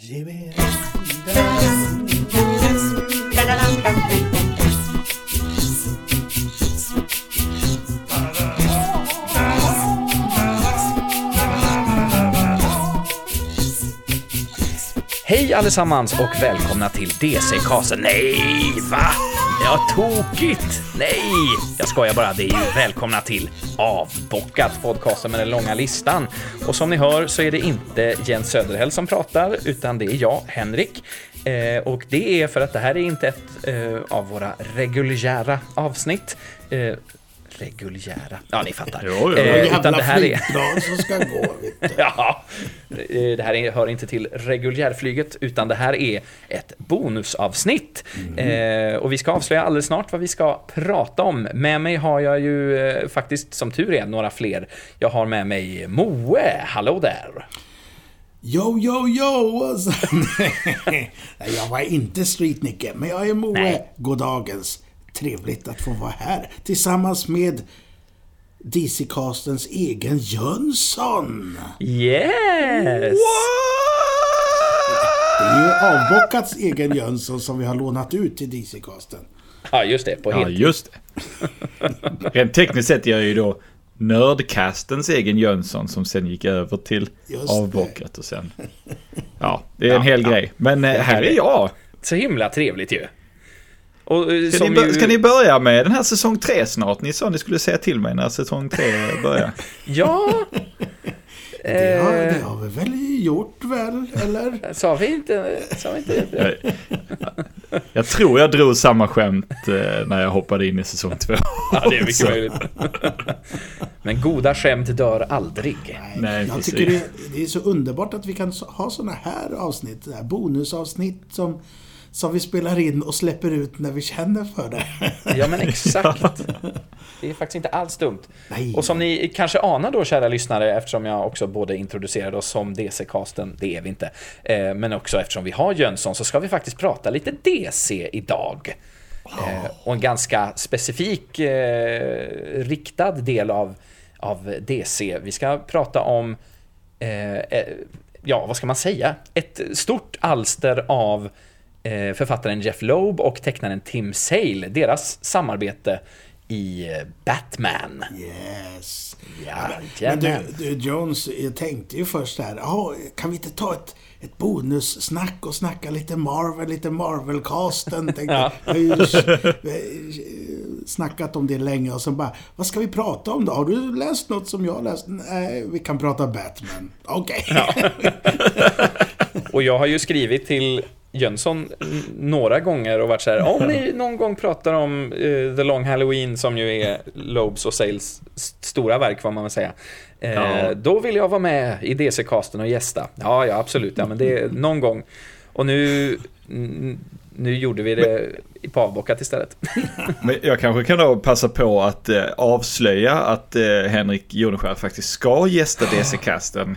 Ge mig Hej allesammans och välkomna till DC-casten. Nej, va? Ja, tokigt! Nej, jag skojar bara. Det är ju välkomna till Avbockat, podcasten med den långa listan. Och som ni hör så är det inte Jens Söderhäll som pratar, utan det är jag, Henrik. Eh, och det är för att det här är inte ett eh, av våra reguljära avsnitt. Eh, reguljära, ja ni fattar. Jo, jo. Eh, utan det här är... som ska gå. Ja, eh, det här är- hör inte till reguljärflyget, utan det här är ett bonusavsnitt. Eh, och vi ska avslöja alldeles snart vad vi ska prata om. Med mig har jag ju eh, faktiskt, som tur är, några fler. Jag har med mig Moe, hallå där! Yo, yo, yo! Nej, jag var inte Street-Nicke, men jag är Moe. Nej. Goddagens. Trevligt att få vara här tillsammans med DC-castens egen Jönsson. Yes! Det är ju avbockats egen Jönsson som vi har lånat ut till DC-casten. Ja, just det, på Ja, heltid. just det. Rent tekniskt sett är jag ju då Nördcastens egen Jönsson som sen gick över till Just avbockat och sen... Ja, det är en hel grej. Men eh, här är jag. Så himla trevligt ju. Och, eh, Ska ni, ju- ska ni börja med den här säsong tre snart? Ni sa ni skulle säga till mig när säsong tre börjar. Ja... Det har, Eh, det har vi väl gjort väl, eller? Sa vi inte... Sa vi inte Jag, jag tror jag drog samma skämt eh, när jag hoppade in i säsong två. Ja, det är mycket möjligt. Men goda skämt dör aldrig. Nej, jag precis. tycker det, det är så underbart att vi kan ha såna här avsnitt, här bonusavsnitt som, som vi spelar in och släpper ut när vi känner för det. Ja, men exakt. Det är faktiskt inte alls dumt. Nej. Och som ni kanske anar då, kära lyssnare, eftersom jag också både introducerade oss som DC-casten, det är vi inte, eh, men också eftersom vi har Jönsson, så ska vi faktiskt prata lite DC idag. Eh, och en ganska specifik eh, riktad del av, av DC. Vi ska prata om, eh, eh, ja vad ska man säga, ett stort alster av författaren Jeff Loeb och tecknaren Tim Sale, deras samarbete i eh, Batman. Yes. Men Jajamän. du, du Jones, jag tänkte ju först här, "Jaha, kan vi inte ta ett, ett bonussnack och snacka lite Marvel, lite Marvel-casten? Tänkte, Ja. Jag har ju s- snackat om det länge och så bara, vad ska vi prata om då? Har du läst något som jag har läst? Nej, vi kan prata Batman. Okej. Och jag har ju skrivit till Jönsson några gånger och varit så här, om ni någon gång pratar om eh, The Long Halloween som ju är Lobes och Sales stora verk får man väl säga. Eh, Ja. Då vill jag vara med i DC-casten och gästa. Ja, ja, absolut. Ja, men det är någon gång. Och nu, nu gjorde vi det på avbockat istället. Men jag kanske kan då passa på att eh, avslöja att eh, Henrik Joneskär faktiskt ska gästa DC-casten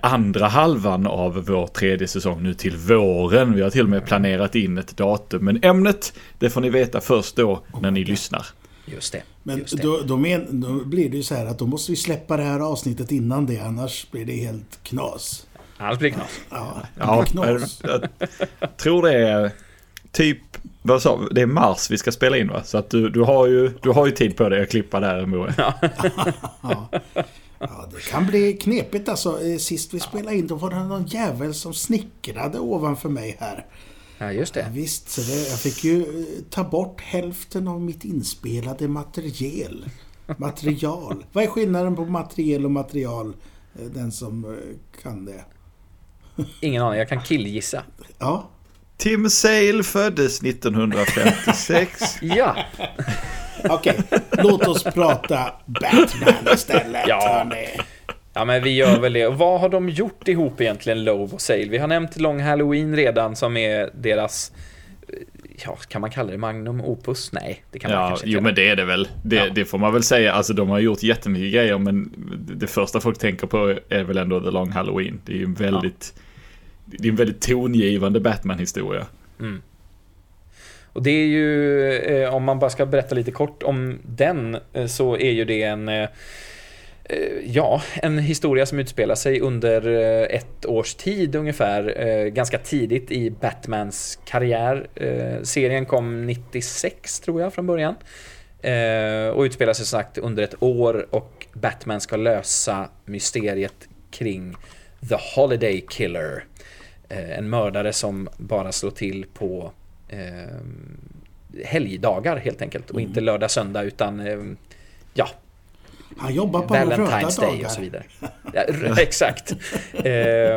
andra halvan av vår tredje säsong nu till våren. Vi har till och med planerat in ett datum. Men ämnet, det får ni veta först då när ni lyssnar. Just det. Men just det. då, då, men, då blir det ju så här att då måste vi släppa det här avsnittet innan det, annars blir det helt knas. Annars blir knas. Ja, Ja, knas. jag, jag tror det är typ, vad sa vi? det är mars vi ska spela in va? Så att du, du, har, ju, du har ju tid på dig att klippa där Moe. Ja. ja, det kan bli knepigt alltså. Eh, Sist vi spelade in då var det någon jävel som snickrade ovanför mig här. Ja, just Ja, det. visst, så det, jag fick ju eh, ta bort hälften av mitt inspelade material. Material. Vad är skillnaden på material och material? Eh, Den som kan det. Ingen aning, jag kan killgissa. Ja, Tim Sale föddes 1956. Ja, okej. Låt oss prata Batman istället. Ja. Ja men vi gör väl det. Och vad har de gjort ihop egentligen, Loeb och Sale? Vi har nämnt Long Halloween redan som är deras, eh, ja kan man kalla det Magnum Opus? Nej, det kan man Ja, kanske inte jo men det är det väl. Det, Ja. det får man väl säga. Alltså de har gjort jättemycket grejer men det första folk tänker på är väl ändå The Long Halloween. Det är ju en väldigt, det är en väldigt tongivande Batman-historia. Mm. Och det är ju, eh, om man bara ska berätta lite kort om den, eh, så är ju det en, eh, eh ja, en historia som utspelar sig under eh, ett års tid ungefär, eh, ganska tidigt i Batmans karriär. Eh, serien kom 96 tror jag från början. Eh, och utspelar sig som sagt under ett år och Batman ska lösa mysteriet kring The Holiday Killer. En mördare som bara slår till på helgdagar helt enkelt och inte mm. lördag, söndag utan ja, han jobbar på Valentine's Day dagar. och så vidare. Ja, exakt.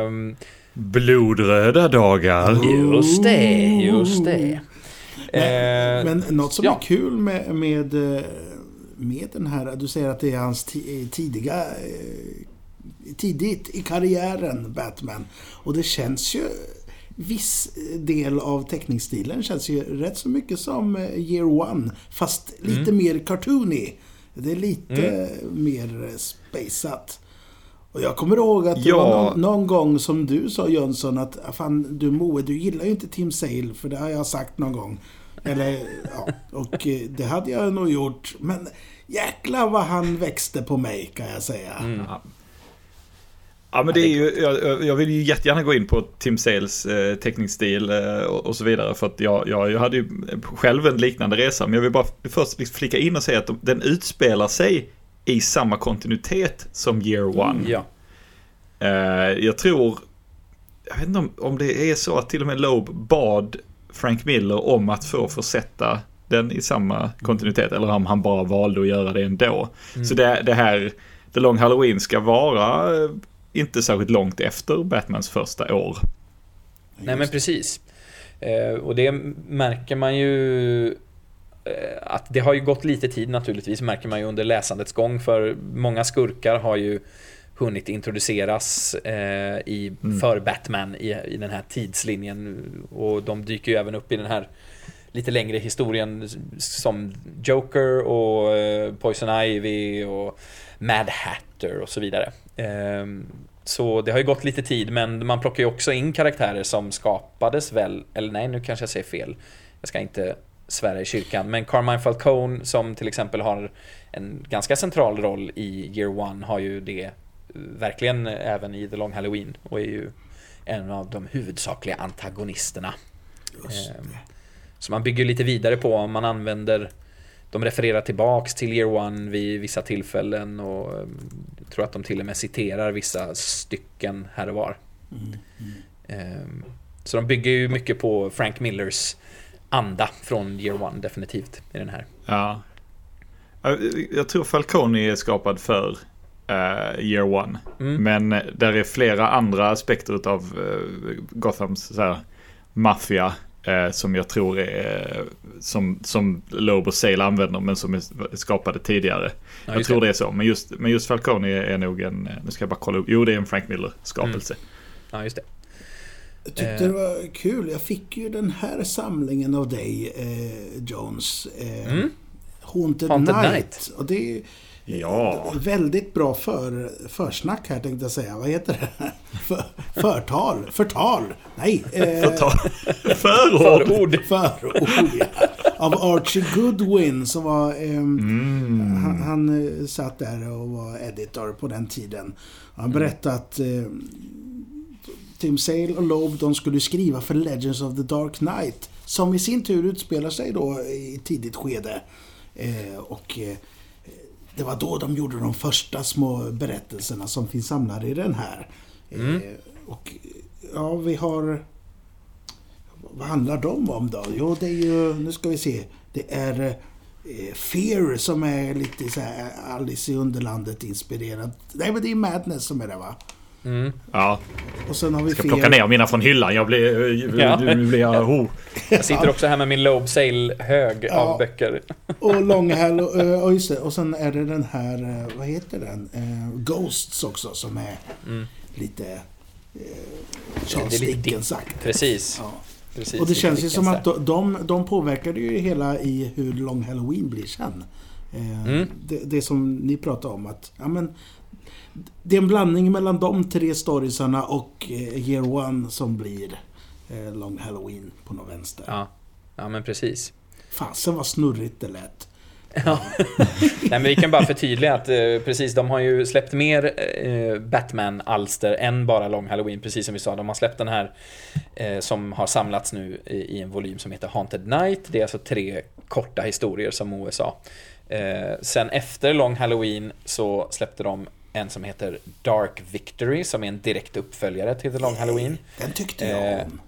um, Blodröda dagar. Just det, just det. Men, uh, men något som ja. är kul med, med, eh, med den här, du säger att det är hans tidiga eh, tidigt i karriären, Batman. Och det känns ju viss del av teckningsstilen känns ju rätt så mycket som Year One, fast lite mm. mer cartoony. Det är lite mm. mer spaceat. Och jag kommer ihåg att det ja. var någon, någon, gång som du sa Jönsson att fan du Moe, du gillar ju inte Tim Sale för det har jag sagt någon gång. Eller, ja, och eh, det hade jag nog gjort. Men jäklar vad han växte på mig kan jag säga. Mm. Ja men det är ju, jag, jag, vill ju jättegärna gå in på Tim Sales eh, teckningsstil eh, och, och, så vidare för att jag, jag, jag hade ju själv en liknande resa men jag vill bara först liksom flika in och säga att de, den utspelar sig i samma kontinuitet som Year mm, One. Mm, ja. eh, jag tror, jag vet inte om, om det är så att till och med Loeb bad Frank Miller om att få försätta den i samma kontinuitet eller om han bara valde att göra det ändå. Mm. Så det, det här The Long Halloween ska vara eh, inte särskilt långt efter Batmans första år. Nej men precis. Eh, och det märker man ju eh, att det har ju gått lite tid naturligtvis, märker man ju under läsandets gång, för många skurkar har ju hunnit introduceras eh, i, mm. för Batman i, i den här tidslinjen. Och de dyker ju även upp i den här lite längre historien som Joker och eh, Poison Ivy och Mad Hatter och så vidare. Ehm, så det har ju gått lite tid men man plockar ju också in karaktärer som skapades väl, eller nej nu kanske jag säger fel. Jag ska inte svära i kyrkan. Men Carmine Falcone som till exempel har en ganska central roll i Year One har ju det verkligen även i The Long Halloween och är ju en av de huvudsakliga antagonisterna. Ehm, så man bygger lite vidare på om man använder de refererar tillbaks till Year One vid vissa tillfällen och ehm, tror att de till och med citerar vissa stycken här och var. Mm, mm. Så de bygger ju mycket på Frank Millers anda från Year One definitivt i den här. Ja. Jag tror Falcone är skapad för uh, Year One. Mm. Men där är flera andra aspekter av uh, Gothams så här, maffia Eh, som jag tror är som, som Loeb och Sale använder men som är skapade tidigare. Ja, jag tror det. det är så. Men just, men just Falcone är, är nog en, nu ska jag bara kolla upp, jo det är en Frank Miller skapelse. Mm. Ja just det. Jag tyckte det var kul. Jag fick ju den här samlingen av dig, eh, Jones. Eh, mm. Haunted, Haunted Night. Night. Och det Ja. Väldigt bra för, försnack här tänkte jag säga. Vad heter det? För, förtal? Förtal? Nej. Eh, Förtal. Förord. Förord. Förord, ja. Av Archie Goodwin som var... Eh, mm. han, han eh, satt där och var editor på den tiden. Han berättade att eh, Tim Sale och Loeb de skulle skriva för Legends of the Dark Knight. Som i sin tur utspelar sig då i tidigt skede. Eh, och eh, det var då de gjorde de första små berättelserna som finns samlade i den här. Mm. Eh, och ja, vi har... Vad handlar de om då? Jo, det är ju... Nu ska vi se. Det är eh, Fear som är lite så här Alice i Underlandet inspirerad. Nej, men det är Madness som är det va? Mm. Ja. Och sen har vi jag ska plocka ner mina från hyllan. Jag blir... Ja. Nu blir jag... Oh. Jag sitter också här med min Lobe Sale-hög ja. av böcker. Och Långhäll och, och just det. Och sen är det den här... Eh, vad heter den? Ghosts också som är mm. lite... Charles Dickens-akt. Precis. Ja. Precis, och det känns ju som att de, de påverkade ju hela i hur Long Halloween blir sen. mm. det, det, som ni pratade om att, ja men det är en blandning mellan de tre storiesarna och eh, Year One som blir eh, Long Halloween på något vänster. Ja, ja men precis. Fasen vad snurrigt det lät. Ja. Nej, men vi kan bara förtydliga att eh, precis, de har ju släppt mer eh, Batman-alster än bara Long Halloween, precis som vi sa. De har släppt den här eh, som har samlats nu i, i, en volym som heter Haunted Night. Det är alltså tre korta historier som OSA. Eh, sen efter Long Halloween så släppte de en som heter Dark Victory som är en direkt uppföljare till The Long Halloween. Den tyckte jag Eh, om.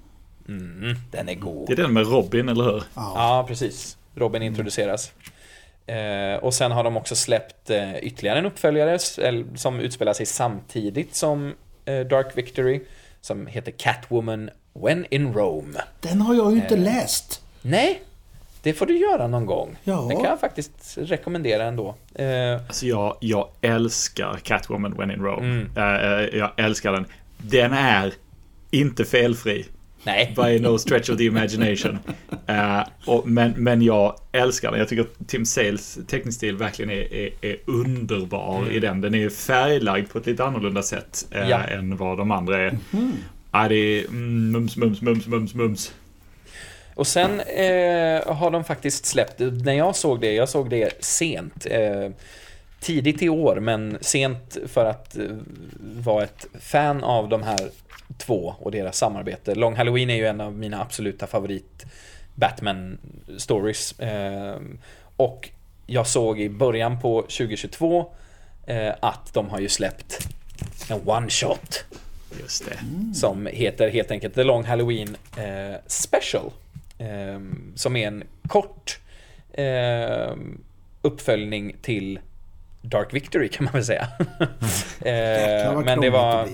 Mm, den är god. Det är den med Robin, eller hur? Ja. Ja, precis. Robin introduceras. Eh, och sen har de också släppt eh, ytterligare en uppföljare som utspelar sig samtidigt som eh, Dark Victory. Som heter Catwoman When in Rome. Den har jag ju inte Eh. läst. Nej, det får du göra någon gång. Ja. Den kan jag faktiskt rekommendera ändå. Eh, Alltså jag, jag älskar Catwoman When in Rome. Mm. Eh, eh, jag älskar den. Den är inte felfri. nej. By no stretch of the imagination. Eh, och, men, men jag älskar den. Jag tycker att Tim Sales teckningsstil verkligen är, är, är underbar i den. Den är färglagd på ett lite annorlunda sätt eh, Ja. än vad de andra är. Ja, det är mm, mums, mums, mums, mums, mums. Och sen eh, har de faktiskt släppt, när jag såg det, jag såg det sent. Eh, tidigt i år, men sent för att eh, vara ett fan av de här två och deras samarbete. Long Halloween är ju en av mina absoluta favorit Batman-stories. Eh, och jag såg i början på 2022 eh, att de har ju släppt en one-shot Just det. som heter helt enkelt The Long Halloween eh, Special. Eh, som är en kort eh, uppföljning till Dark Victory kan man väl säga. Eh, men det var...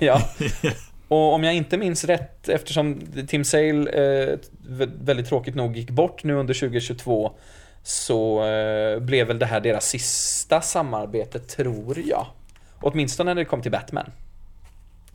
ja. Och om jag inte minns rätt, eftersom Tim Sale eh, vä- väldigt tråkigt nog gick bort nu under 2022 så eh, blev väl det här deras sista samarbete, tror jag. Åtminstone när det kom till Batman.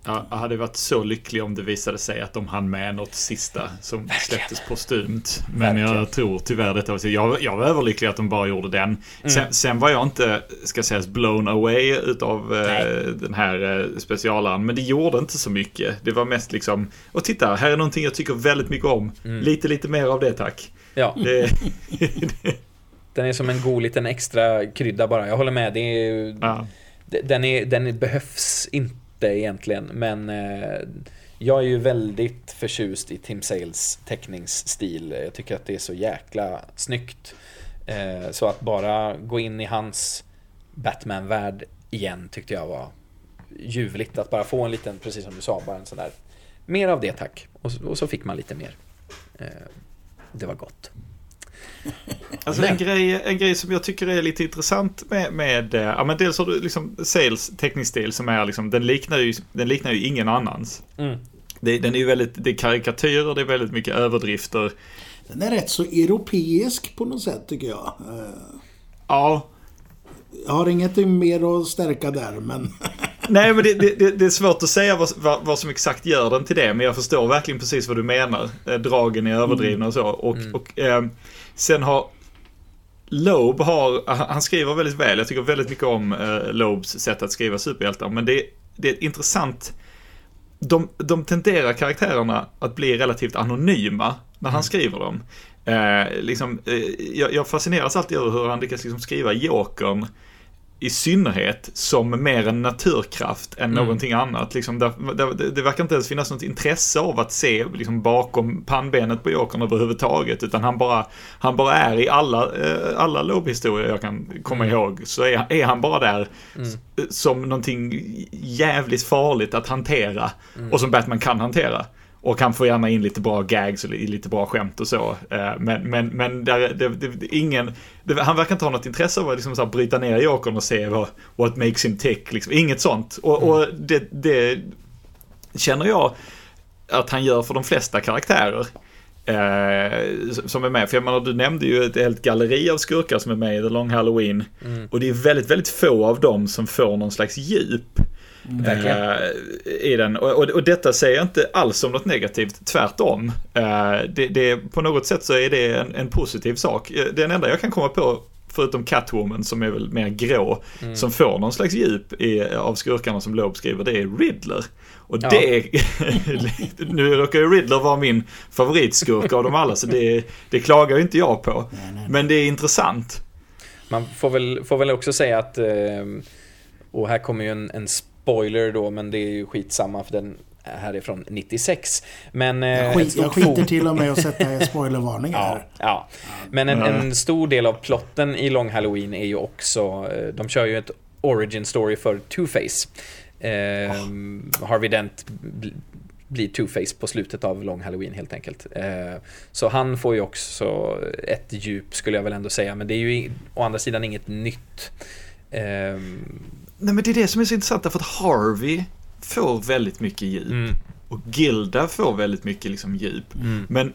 Ja, Jag hade varit så lycklig om det visade sig att de hann med något sista som släpptes postumt. Men Verkligen. jag tror tyvärr detta var. Jag, jag var överlycklig att de bara gjorde den. Mm. Sen, sen var jag inte, ska sägas, blown away utav eh, den här eh, specialaren. Men det gjorde inte så mycket. Det var mest liksom, och titta, här är någonting jag tycker väldigt mycket om. Mm. Lite, lite mer av det tack. Ja, Det, den är som en god liten extra krydda bara. Jag håller med. Det är, ja. den, är, den behövs inte egentligen, men eh, jag är ju väldigt förtjust i Tim Sales teckningsstil. Jag tycker att det är så jäkla snyggt. Eh, så att bara gå in i hans Batman-värld igen tyckte jag var ljuvligt. Att bara få en liten, precis som du sa, bara en sån där Mer av det tack. Och, så- och så fick man lite mer. Eh, det var gott. Alltså en grej, en grej som jag tycker är lite intressant med, med eh, ja men dels har du liksom Sales teckningsstil som är liksom, den liknar ju, den liknar ju ingen annans. Mm. Det, den är ju väldigt, det är karikatyrer, det är väldigt mycket överdrifter. Den är rätt så europeisk på något sätt tycker jag. Eh, Ja, Jag har inget mer att stärka där men... nej men det, det, det, är svårt att säga vad, vad, vad som exakt gör den till det, men jag förstår verkligen precis vad du menar. Eh, Dragen är överdrivna och så. Och, och eh, sen har Loeb har, han skriver väldigt väl, jag tycker väldigt mycket om eh, Loebs sätt att skriva superhjältar, men det, det är ett intressant de, de tenderar karaktärerna att bli relativt anonyma när han skriver dem. Eh, liksom, eh, jag, jag fascineras alltid över hur han lyckas liksom skriva Jokern i synnerhet som mer en naturkraft än Mm. någonting annat. Liksom, där, där, det, verkar inte ens finnas något intresse av att se liksom, bakom pannbenet på Jokern överhuvudtaget. Utan han bara, han bara är i alla, eh, alla Loeb-historier jag kan komma Mm. ihåg. Så är, är han bara där Mm. som någonting jävligt farligt att hantera. Mm. Och som Batman kan hantera. Och han får gärna in lite bra gags och li- lite bra skämt och så. Eh, Men, men, men där, det, det, ingen, det, han verkar inte ha något intresse av att liksom så bryta ner Jokern och se vad, what makes him tick. Liksom. Inget sånt. Och, och det, det känner jag att han gör för de flesta karaktärer. Eh, som är med. För jag menar, du nämnde ju ett helt galleri av skurkar som är med i The Long Halloween. Mm. Och det är väldigt, väldigt få av dem som får någon slags djup. Eh, I den. Och, och, och detta säger jag inte alls som något negativt, tvärtom. Eh, det, det, på något sätt så är det en, en positiv sak. Eh, Den enda jag kan komma på, förutom Catwoman som är väl mer grå, Mm. som får någon slags djup i, av skurkarna som Loeb skriver, det är Riddler. Och Ja. det är, nu råkar ju Riddler vara min favoritskurk av dem alla, så det, det klagar ju inte jag på. Nej, nej. Men det är intressant. Man får väl, får väl också säga att, eh, och här kommer ju en, en spoiler då, men det är ju skitsamma för den här är från 96. Men, eh, jag, skit, jag skiter till och med att sätta spoilervarningar Ja, här. ja. Men en, en stor del av plotten i Long Halloween är ju också, eh, de kör ju ett origin story för Two-Face. Eh, Harvey Dent bl- blir Two-Face på slutet av Long Halloween helt enkelt. Eh, så han får ju också ett djup skulle jag väl ändå säga, men det är ju å andra sidan inget nytt. Nej men det är det som är så intressant därför att Harvey får väldigt mycket djup. mm, Och Gilda får väldigt mycket liksom djup. mm, Men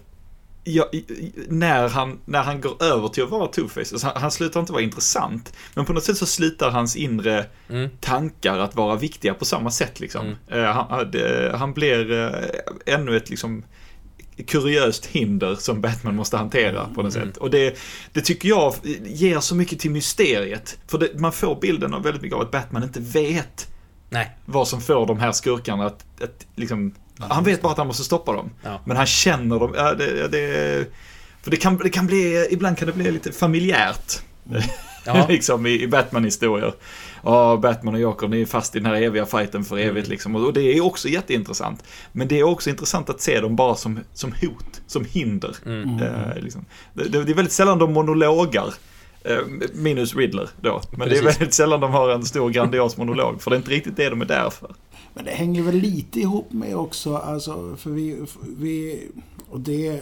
ja, i- i- när, han, när han går över till att vara Two-Face, alltså han, han slutar inte vara intressant. Men på något sätt så slutar hans inre mm, tankar att vara viktiga på samma sätt liksom. Eh, han, det, han blir eh, ännu ett liksom kuriöst hinder som Batman måste hantera på något Mm. sätt. Och det, det tycker jag ger så mycket till mysteriet. För det, man får bilden av väldigt mycket av att Batman inte vet nej, vad som får de här skurkarna att, att liksom, han vet bara att han måste stoppa dem. Ja. Men han känner dem, ja, det, det, för det kan, det kan bli, ibland kan det bli lite familjärt. ja, liksom i, i Batman-historier. Ja, Batman och Joker, ni är fast i den här eviga fighten för evigt Mm. liksom. Och, det är också jätteintressant. Men det är också intressant att se dem bara som, som hot, som hinder. mm. Eh, liksom. det, det är väldigt sällan de monologar. eh, Minus Riddler då. Men det är Precis. väldigt sällan de har en stor grandios monolog. För det är inte riktigt det de är där för. Men det hänger väl lite ihop med också, alltså, för vi... vi och det,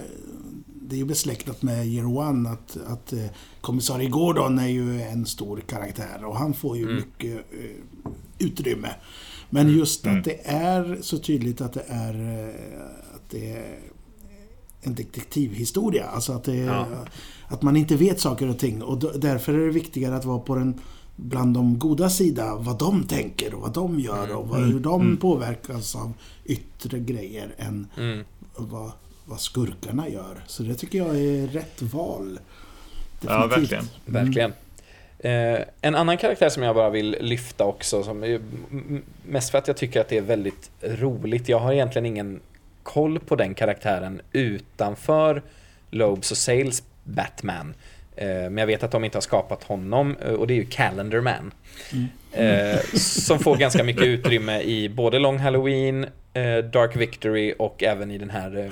det är ju besläktat med Year One att, att eh, kommissarie Gordon är ju en stor karaktär och han får ju Mm. mycket eh, utrymme. Men just Mm. att det är så tydligt att det är, eh, att det är en detektivhistoria. Alltså att, det, Ja. att man inte vet saker och ting. Och därför är det viktigare att vara på den bland de goda sida, vad de tänker och vad de gör och vad, hur de Mm. påverkas av yttre grejer än Mm. vad, vad skurkarna gör. Så det tycker jag är rätt val. Ja, verkligen. Verkligen. Eh, en annan karaktär som jag bara vill lyfta också, som är, mest för att jag tycker att det är väldigt roligt. Jag har egentligen ingen koll på den karaktären utanför Lobes och Sales Batman. Eh, men jag vet att de inte har skapat honom eh, och det är ju Calendar Man. Eh, som får ganska mycket utrymme i både Long Halloween, Dark Victory och även i den här eh,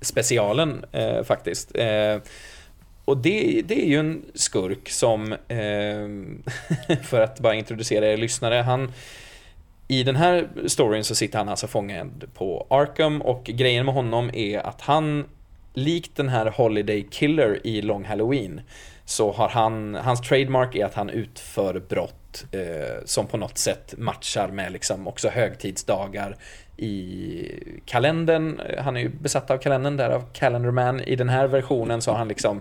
specialen faktiskt. Och det, det är ju en skurk som, eh, för att bara introducera er lyssnare, han i den här storyn så sitter han alltså fångad på Arkham och grejen med honom är att han, likt den här Holiday Killer i Long Halloween, så har han, hans trademark är att han utför brott eh, som på något sätt matchar med liksom också högtidsdagar i kalendern. Han är ju besatt av kalendern, därav Calendar Man. I den här versionen så har han liksom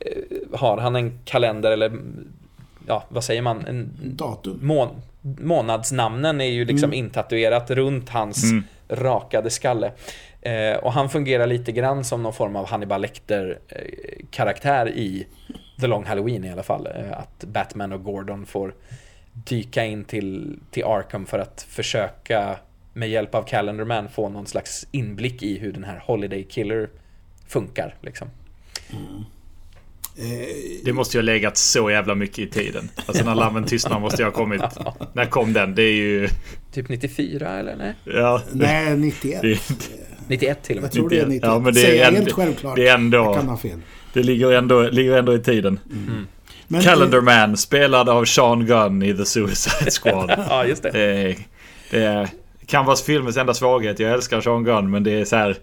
eh, har han en kalender eller ja, vad säger man? En Datum. mån, månadsnamnen är ju liksom Mm. intatuerat runt hans Mm. rakade skalle. Eh, och han fungerar lite grann som någon form av Hannibal Lecter-karaktär i The Long Halloween i alla fall. Eh, att Batman och Gordon får dyka in till, till Arkham för att försöka med hjälp av Calendar Man få någon slags inblick i hur den här Holiday Killer funkar. Liksom. Eh, Det måste ju ha legat så jävla mycket i tiden. Alltså när Lammen tystnar måste jag ha kommit. När kom den? Det är ju... Typ 94 eller nej? Ja. nej, 91. Det, 91 till och med. Jag tror det är 91. Ja, men det är ändå- helt självklart. det är ändå... Jag kan ha fel. Det ligger ändå, ligger ändå i tiden. Men, Calendar eh, Man, spelad av Sean Gunn i The Suicide Squad. Ja, just det. det, är, det är, kan vara filmens enda svaghet. Jag älskar Sean Gunn, men det är så här...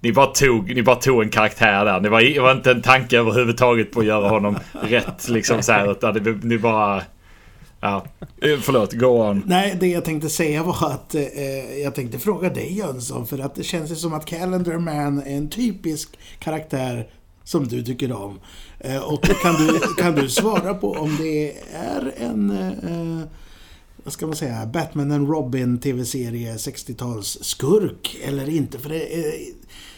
Ni bara tog, ni bara tog en karaktär där. Det var, det var inte en tanke överhuvudtaget på att göra honom rätt liksom så här. Utan det, ni bara... Ja, Eh, förlåt, go on. Nej, det jag tänkte säga var att eh, jag tänkte fråga dig Jönsson, för att det känns ju som att Calendar Man är en typisk karaktär som du tycker om. Eh, och kan du, kan du svara på om det är en, eh, vad ska man säga, Batman and Robin TV-serie 60-tals skurk eller inte? För det eh,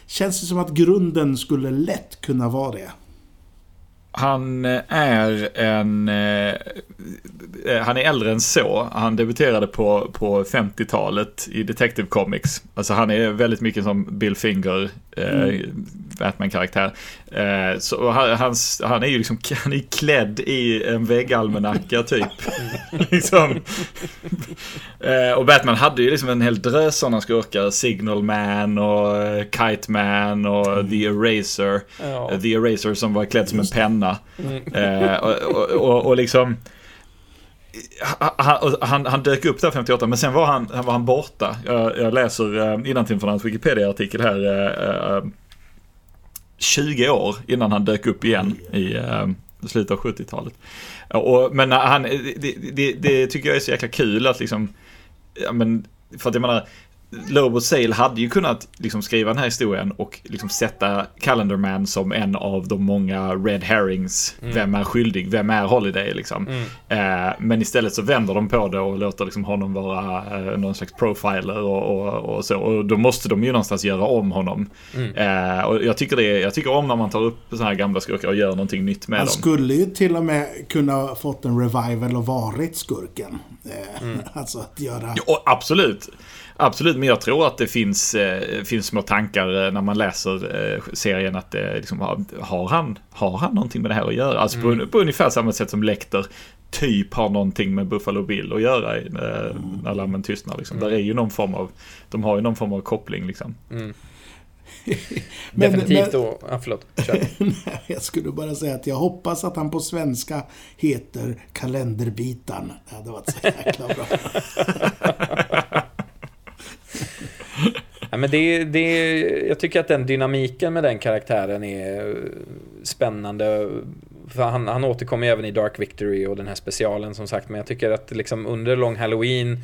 känns ju som att grunden skulle lätt kunna vara det. Han eh, är en... Eh, eh, han är äldre än så. Han debuterade på, på 50-talet i Detective Comics. Alltså han är väldigt mycket som Bill Finger mm. Batman-karaktär. Eh, så han, hans, han är ju liksom han är klädd i en väggalmanacka typ. liksom. eh, och Batman hade ju liksom en hel drös sådana skurkar. Signal Man och uh, Kite Man och mm. The Eraser. Ja. The Eraser som var klädd som en penna. Mm. Eh, och, och, och, och liksom han, han, han, dök upp där 58 men sen var han, var han borta. Jag, jag läser eh, innantill från hans Wikipedia-artikel här. Eh, eh, 20 år innan han dök upp igen i slutet av 70-talet. Och, men han, det, det, det, tycker jag är så jäkla kul att liksom, ja men, för att jag menar, Lobo Sale hade ju kunnat liksom skriva den här historien och liksom sätta Calendar Man som en av de många Red Herrings. Mm. Vem är skyldig? Vem är Holiday? Liksom. Mm. Eh, men istället så vänder de på det och låter liksom honom vara eh, någon slags profiler och, och, och, så. Och då måste de ju någonstans göra om honom. Mm. Eh, och jag tycker, det, jag tycker om när man tar upp sådana här gamla skurkar och gör någonting nytt med Han dem. Han skulle ju till och med kunna fått en revival och varit skurken. Eh, mm. Alltså att göra... Ja, absolut. Absolut, men jag tror att det finns, eh, finns små tankar eh, när man läser eh, serien att det liksom, har, har, han, har han någonting med det här att göra? Alltså mm. på, på ungefär samma sätt som Lecter typ har någonting med Buffalo Bill att göra eh, när lammen tystnar. Liksom. Mm. Där är ju någon form av, de har ju någon form av koppling liksom. Mm. men, Definitivt då, ja, förlåt. nej, jag skulle bara säga att jag hoppas att han på svenska heter Kalenderbitan. Det hade varit så jäkla bra. Ja, men det, det, jag tycker att den dynamiken med den karaktären är spännande. För han, han återkommer även i Dark Victory och den här specialen som sagt. Men jag tycker att liksom under Long Halloween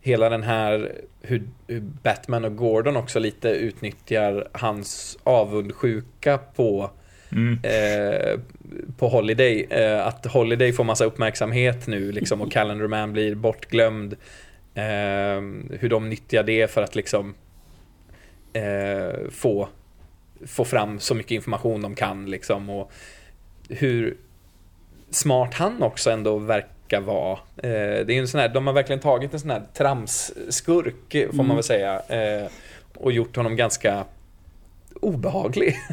hela den här hur, hur, Batman och Gordon också lite utnyttjar hans avundsjuka på mm. eh, på Holiday. Eh, att Holiday får massa uppmärksamhet nu liksom och Calendar Man blir bortglömd. Eh, hur de nyttjar det för att liksom eh, få, få fram så mycket information de kan liksom och hur smart han också ändå verkar vara. Eh, det är en sån här, de har verkligen tagit en sån här tramsskurk, får man mm. väl säga, eh, och gjort honom ganska obehaglig.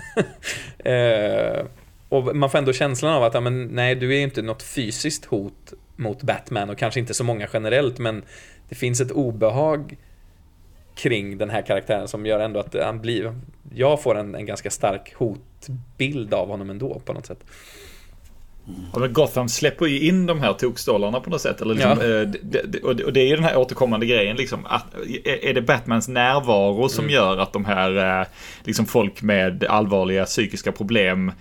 och man får ändå känslan av att, ja, men, nej, du är inte något fysiskt hot mot Batman och kanske inte så många generellt, men det finns ett obehag kring den här karaktären som gör ändå att han blir, jag får en, en ganska stark hotbild av honom ändå på något sätt. Ja, men Gotham släpper ju in de här tokstålarna på något sätt. Eller liksom, ja. Eh, och det är ju den här återkommande grejen. Liksom, att, är det Batmans närvaro som mm. gör att de här eh, liksom folk med allvarliga psykiska problem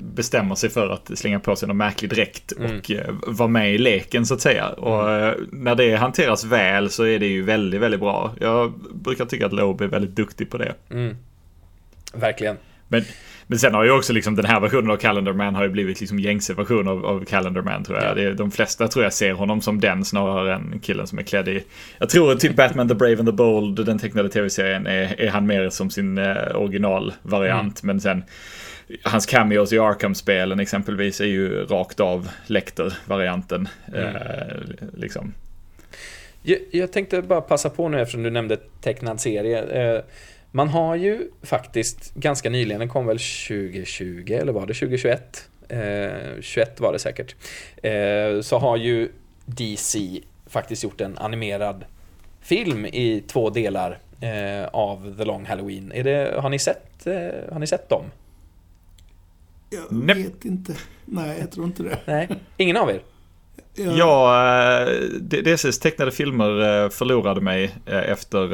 bestämmer sig för att slänga på sig någon märklig dräkt och mm. Eh, vara med i leken så att säga. Och mm. Eh, när det hanteras väl så är det ju väldigt, väldigt bra. Jag brukar tycka att Loeb är väldigt duktig på det. Mm. Verkligen. Men, men sen har ju också liksom den här versionen av Calendar Man har ju blivit liksom gängse version av, av Calendar Man tror jag. Ja. De flesta tror jag ser honom som den snarare än killen som är klädd i... Jag tror typ Batman the Brave and the Bold, den tecknade tv-serien, är, är han mer som sin eh, originalvariant. Mm. Men sen hans cameos i Arkham-spelen exempelvis är ju rakt av Lecter-varianten. Mm. Eh, liksom. jag, jag, tänkte bara passa på nu eftersom du nämnde tecknad serie. Eh, man har ju faktiskt ganska nyligen, den kom väl 2020 eller var det 2021? Eh, 21 var det säkert. Eh, så har ju DC faktiskt gjort en animerad film i två delar eh, av The Long Halloween. Är det, har, ni sett, eh, har ni sett dem? Jag Nej. vet inte. Nej, jag tror inte det. Nej, ingen av er? Ja, ja eh, DCs tecknade filmer eh, förlorade mig eh, efter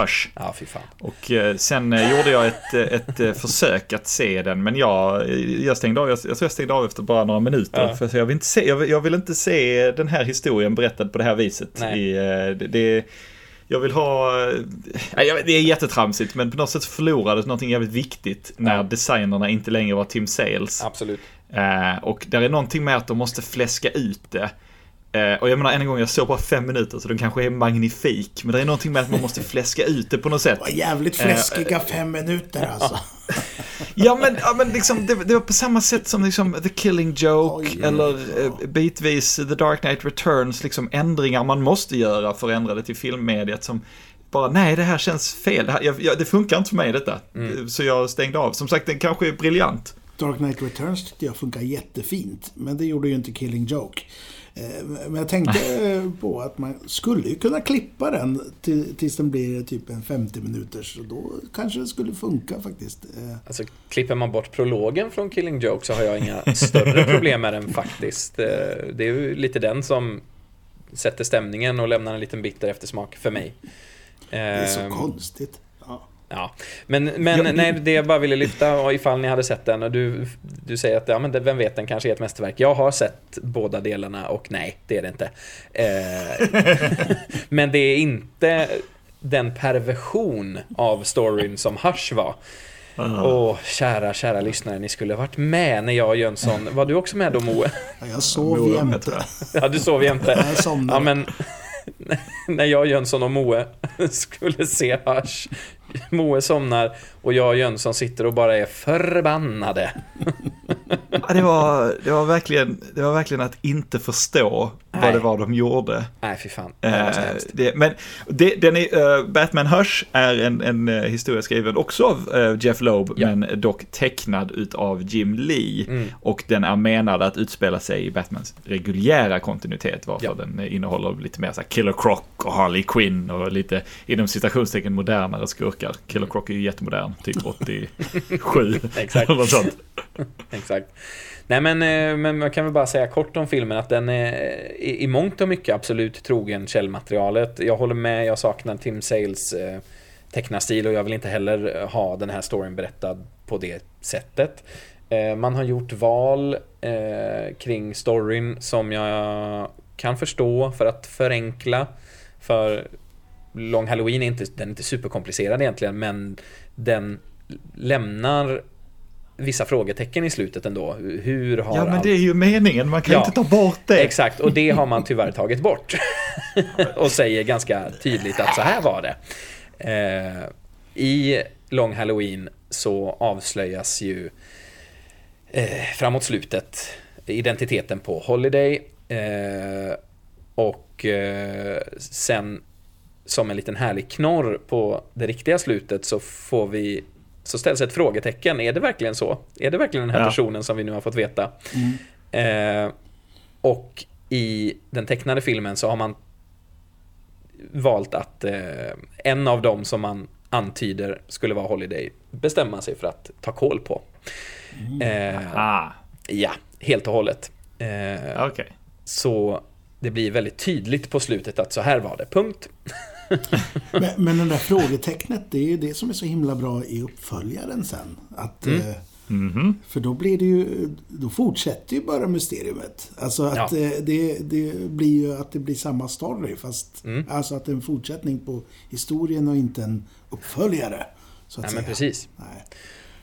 Hush. Ja, fy fan. Och sen gjorde jag ett, ett försök att se den, men jag, jag stängde av, jag, jag tror jag stängde av efter bara några minuter. Ja. För jag vill, inte se, jag vill, jag, vill, inte se den här historien berättad på det här viset. Nej. I, det, det jag vill ha... Det är jättetramsigt men på något sätt förlorades någonting jävligt viktigt när ja. designerna inte längre var Tim Sales. Absolut. Eh, och där är någonting med att de måste fläska ut det. Eh, och jag menar än en gång, jag såg bara fem minuter så den kanske är magnifik. Men det är någonting med att man måste fläska ut det på något sätt. Det var jävligt fläskiga eh, fem minuter alltså. ja men, ja, men liksom, det, det, var på samma sätt som liksom The Killing Joke oh, yeah. eller eh, bitvis The Dark Knight Returns. Liksom ändringar man måste göra för att ändra det till filmmediet som bara, nej det här känns fel. Det, här, jag, jag, det funkar inte för mig detta. Mm. Så jag stängde av. Som sagt, den kanske är briljant. Dark Knight Returns tyckte jag funkar jättefint. Men det gjorde ju inte Killing Joke. Eh, Men jag tänkte eh, på att man skulle ju kunna klippa den till, tills den blir typ en 50 minuters. Och då kanske det skulle funka faktiskt. Eh, Alltså, klipper man bort prologen från Killing Joke så har jag inga större problem med den faktiskt. Det är ju lite den som sätter stämningen och lämnar en liten bitter eftersmak för mig. Det är så Ehm, konstigt. Ja. Men, men Ja, nej, det jag bara ville lyfta ifall ni hade sett den och du, du säger att ja, men det, vem vet, den kanske är ett mästerverk. Jag har sett båda delarna och nej, det är det inte. Eh, men det är inte den perversion av storyn som Hush var. Åh, kära, kära lyssnare, ni skulle varit med när jag och Jönsson, var du också med då Moe? Ja, Jag sov Moe, jämte. Ja, du sov jämte. Jag somnade. Ja, men när jag, Jönsson och Moe skulle se Hush. Moe somnar och jag och Jönsson sitter och bara är förbannade. Ja, det, var, det, var verkligen, det var verkligen att inte förstå Nej. vad det var de gjorde. Nej, fy fan. Det var Eh, det, men det, den är, eh, Batman Hush är en, en eh, historia skriven också av eh, Jeff Loeb, Ja. men dock tecknad utav Jim Lee. Mm. Och den är menad att utspela sig i Batmans reguljära kontinuitet, varför Ja. den eh, innehåller lite mer så här Killer Croc och Harley Quinn och lite inom citationstecken modernare skurkar. Killer Croc är ju jättemodern, typ 87 Exakt. eller sånt. Exakt. Nej men, eh, men man kan väl bara säga kort om filmen att den är i, i mångt och mycket absolut trogen källmaterialet. Jag håller med, jag saknar Tim Sales eh, tecknarstil och jag vill inte heller ha den här storyn berättad på det sättet. Man har gjort val kring storyn som jag kan förstå för att förenkla. För Long Halloween är inte, den är inte superkomplicerad egentligen men den lämnar vissa frågetecken i slutet ändå. Hur har Ja, men allt- det är ju meningen, man kan Ja. inte ta bort det. Exakt, och det har man tyvärr tagit bort. och säger ganska tydligt att så här var det. Eh, I Long Halloween så avslöjas ju eh, framåt slutet identiteten på Holiday. Eh, och eh, sen som en liten härlig knorr på det riktiga slutet så får vi så ställs ett frågetecken. Är det verkligen så? Är det verkligen den här Ja. personen som vi nu har fått veta? Eh, och i den tecknade filmen så har man valt att eh, en av dem som man antyder skulle vara Holiday bestämma sig för att ta koll på. Eh, Ah, ja, helt och hållet. Eh, okej. Så det blir väldigt tydligt på slutet att så här var det, punkt. Men, men den där frågetecknet, det är ju det som är så himla bra i uppföljaren sen. Att, Mm. eh, Mhm. För då blir det ju, då fortsätter ju bara mysteriet. Alltså att Ja. eh, det, det blir ju att det blir samma story fast Mm. alltså att det är en fortsättning på historien och inte en uppföljare. Så att Nej, säga. men precis. Nej.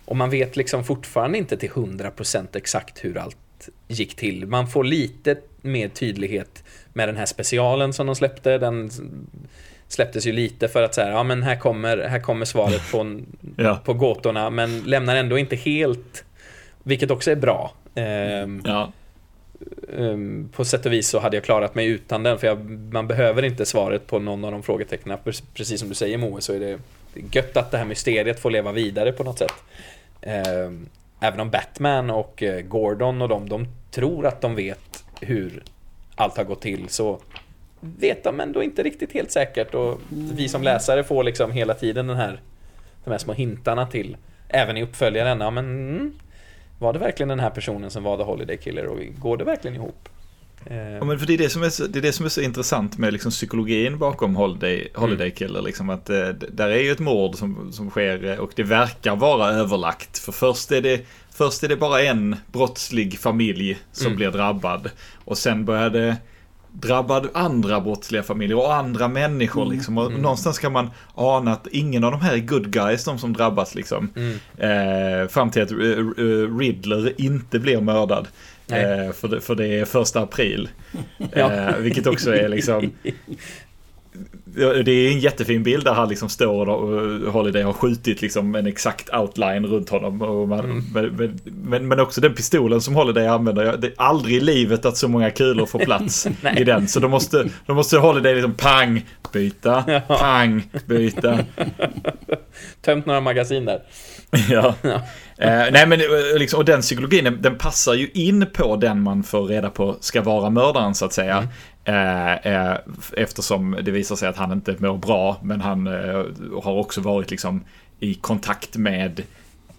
Och man vet liksom fortfarande inte till 100% exakt hur allt gick till. Man får lite mer tydlighet med den här specialen som de släppte. Den släpptes ju lite för att säga, ja men här kommer, här kommer svaret på, Ja. på gåtorna, men lämnar ändå inte helt, vilket också är bra. Ehm, Ja. ehm, på sätt och vis så hade jag klarat mig utan den, för jag, man behöver inte svaret på någon av de frågetecknen. Pre- Precis som du säger Moe, så är det gött att det här mysteriet får leva vidare på något sätt. Ehm, även om Batman och eh, Gordon och de, de tror att de vet hur allt har gått till, så vet de ändå inte riktigt helt säkert. Och vi som läsare får liksom hela tiden den här, de här små hintarna till, även i uppföljaren, ja men mm, var det verkligen den här personen som var The Holiday Killer och går det verkligen ihop? Eh, Ja, men för det är det som är så, det är det som är så intressant med liksom psykologin bakom Holiday, Holiday Killer. Liksom att, eh, där är ju ett mord som, som sker eh, och det verkar vara överlagt. För först är det, först är det bara en brottslig familj som Mm. blir drabbad. Och sen börjar det drabba andra brottsliga familjer och andra människor. Liksom. Och Mm. Någonstans kan man ana att ingen av de här är good guys, de som drabbas. Liksom. mm, Eh, fram till att eh, eh, Riddler inte blir mördad. Eh, för, det, för det är första april. Ja. Eh, vilket också är liksom... det är en jättefin bild där han liksom står och Holiday har skjutit liksom en exakt outline runt honom. Och man, mm. men, men, men, också den pistolen som Holiday använder. Det är aldrig i livet att så många kulor får plats i den. Så då måste, då måste Holiday liksom pang, byta, ja. pang, byta. Tömt några magasin där. ja. ja. Eh, nej men eh, liksom, och den psykologin den, den, passar ju in på den man får reda på ska vara mördaren så att säga. Mm. Eh, eh, eftersom det visar sig att han inte mår bra, men han eh, har också varit liksom i kontakt med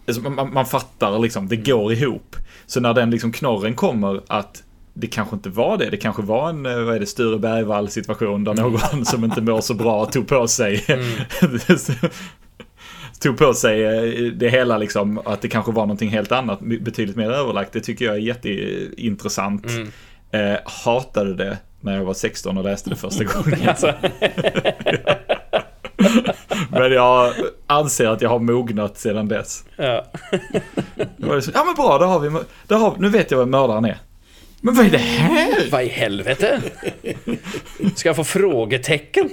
alltså, man, man, fattar liksom, det går ihop. Så när den liksom knorren kommer att det kanske inte var det, det kanske var en, vad är det, Sture Bergvall situation där någon som inte mår så bra tog på sig mm. tog på sig det hela liksom, att det kanske var någonting helt annat, betydligt mer överlagt. Det tycker jag är jätteintressant. Mm. Eh, hatade det när jag var 16 och läste det första gången. Alltså. men jag anser att jag har mognat sedan dess. Ja. ja men bra, då har vi, då har, nu vet jag vad mördaren är. Men vad är det här? Vad i helvete? Ska jag få frågetecken?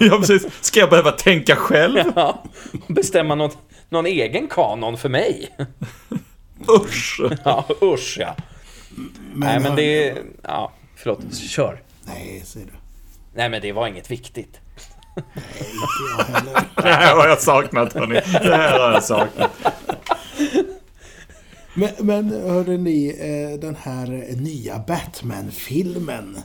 ja, precis. Ska jag behöva tänka själv? Ja, bestämma någon, någon egen kanon för mig? Usch! Ja, usch ja. Men, Nej, men det är... Ja, förlåt. Kör. Nej, säger du. Nej, men det var inget viktigt. Nej, inte jag heller. Det här har jag saknat, hörni. Det här har jag saknat. Men, men hörde ni, eh, den här nya Batman-filmen.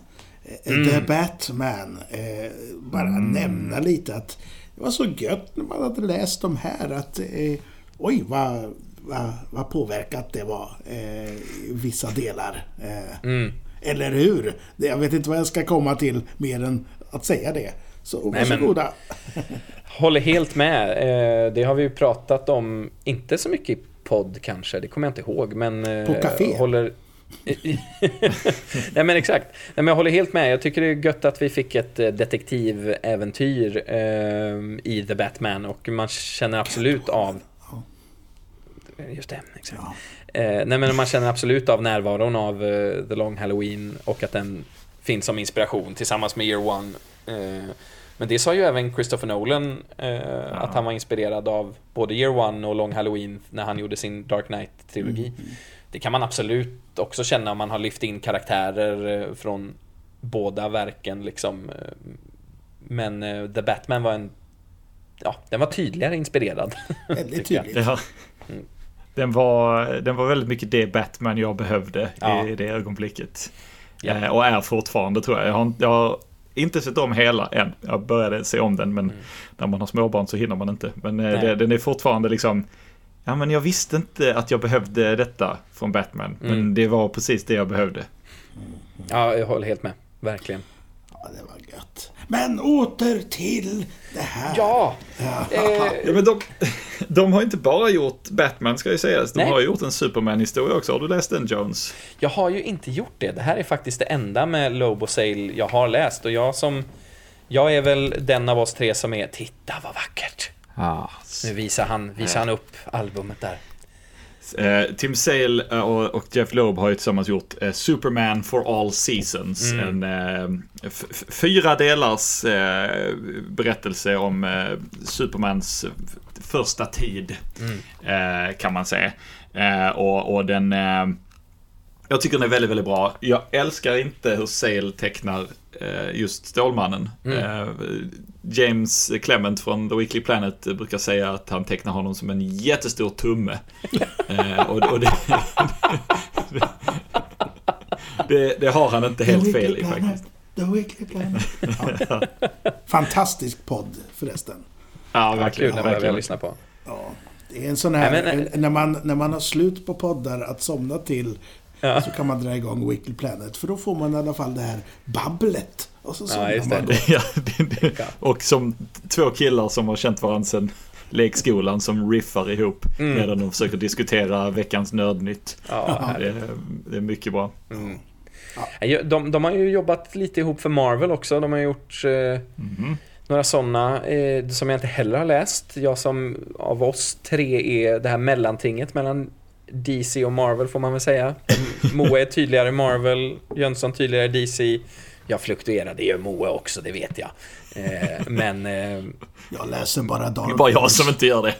Eh, mm. The Batman. Eh, bara mm. nämna lite att det var så gött när man hade läst de här att oj vad, vad, vad påverkat det var i vissa delar. Mm. Eller hur? Jag vet inte vad jag ska komma till mer än att säga det. Så varsågoda. Men, håller helt med. Det har vi ju pratat om, inte så mycket i podd kanske, det kommer jag inte ihåg. Men, På café? Håller... Nej men exakt. Nej, men jag håller helt med. Jag tycker det är gött att vi fick ett eh, detektiväventyr eh, i The Batman och man känner absolut av... Just det, exakt. Ja. Eh, nej men man känner absolut av närvaron av uh, The Long Halloween och att den finns som inspiration tillsammans med Year One. Eh, men det sa ju även Christopher Nolan eh, ja. att han var inspirerad av både Year One och Long Halloween när han gjorde sin Dark Knight-trilogi. Mm. Det kan man absolut också känna om man har lyft in karaktärer eh, från båda verken liksom. Eh, men eh, The Batman var en... Ja, den var tydligare inspirerad. Väldigt tydligt. Ja. Mm. Den, var, den var väldigt mycket det Batman jag behövde ja. i det ögonblicket. Ja. Eh, och är fortfarande tror jag. Jag har, jag har inte sett om hela än. Jag började se om den men mm. när man har småbarn så hinner man inte. Men eh, det, den är fortfarande liksom Ja men jag visste inte att jag behövde detta från Batman. Mm. Men det var precis det jag behövde. Ja, jag håller helt med. Verkligen. Ja, det var gött. Men åter till det här. Ja! Ja, eh, men de, de har inte bara gjort Batman ska ju sägas. De Nej. har gjort en Superman-historia också. Har du läst den Jones? Jag har ju inte gjort det. Det här är faktiskt det enda med Lobo Sale jag har läst. Och jag som... Jag är väl den av oss tre som är Titta vad vackert! Ah. Nu visar han, visar han upp albumet där. Eh, Tim Sale eh, och, Jeff Loeb har ju tillsammans gjort eh, Superman for All Seasons. Mm. En fyra delars berättelse om Supermans första tid. Mm. kan man säga. och, och den... jag tycker den är väldigt, väldigt bra. Jag älskar inte hur Sale tecknar just Stålmannen. Mm. James Clement från The Weekly Planet brukar säga att han tecknar honom som en jättestor tumme. eh, och, och det, det, det, har han inte helt fel i faktiskt. The Weekly Planet. Ja. Fantastisk podd förresten. Ja, verkligen. Den behöver jag lyssna på. Ja, det är en sån här, Nej, men, när, man, när man har slut på poddar att somna till ja. så kan man dra igång Weekly Planet. För då får man i alla fall det här babblet. Och så ja, just det. ja, det, det. Och som två killar som har känt varandra sedan lekskolan som riffar ihop mm. medan de försöker diskutera veckans nördnytt. Ja, det, det, är mycket bra. Mm. Ja. De, de, har ju jobbat lite ihop för Marvel också. De har gjort eh, mm. några sådana eh, som jag inte heller har läst. Jag som av oss tre är det här mellantinget mellan DC och Marvel får man väl säga. Moe är tydligare Marvel, Jönsson tydligare DC. Jag fluktuerar, det gör Moe också, det vet jag. Eh, men... Eh, Jag läser bara Dark Det är bara jag som inte gör det.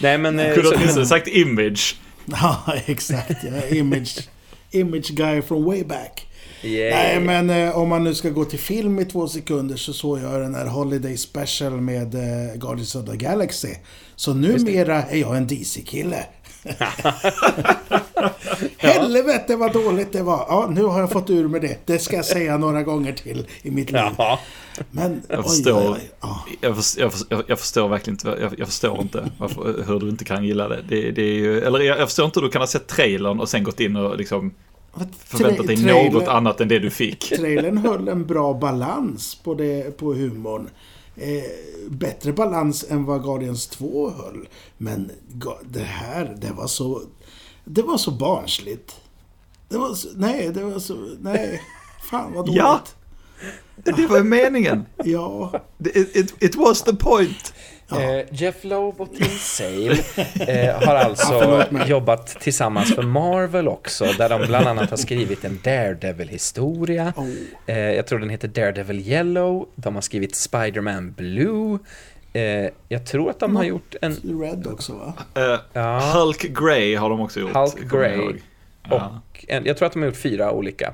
nej men... eh, Kunde åtminstone sagt Image. Ja, exakt. Är image, image guy from way back. Yeah. Nej, men eh, om man nu ska gå till film i två sekunder så såg jag den här Holiday Special med eh, Guardians of the Galaxy. Så numera är jag en DC-kille. Helvete vad dåligt det var. Ja, nu har jag fått ur med det. Det ska jag säga några gånger till i mitt liv. Men Jag oj, förstår. oj, oj. Ja. Jag, förstår, jag, förstår, jag förstår verkligen inte, jag, jag förstår inte varför, hur du inte kan gilla det. det, det är ju, eller jag, jag förstår inte hur du kan ha sett trailern och sen gått in och liksom förväntat dig något annat än det du fick. Trailern höll en bra balans på, det, på humorn. Eh, bättre balans än vad Guardians 2 höll. Men det här, det var så... Det var så barnsligt. Det var så, nej, det var så... Nej. Fan vad dåligt. Ja. Det var meningen. Ja. It, it, it was the point. Eh, Jeff Loeb och Tim Sale eh, har alltså Ja, jobbat tillsammans för Marvel också, där de bland annat har skrivit en Daredevil-historia. Oh. Eh, jag tror den heter Daredevil Yellow. De har skrivit Spider-Man Blue. Eh, jag tror att de har gjort en Red också va? Eh, Ja. Hulk Grey har de också gjort. Hulk Grey. och en, jag tror att de har gjort fyra olika.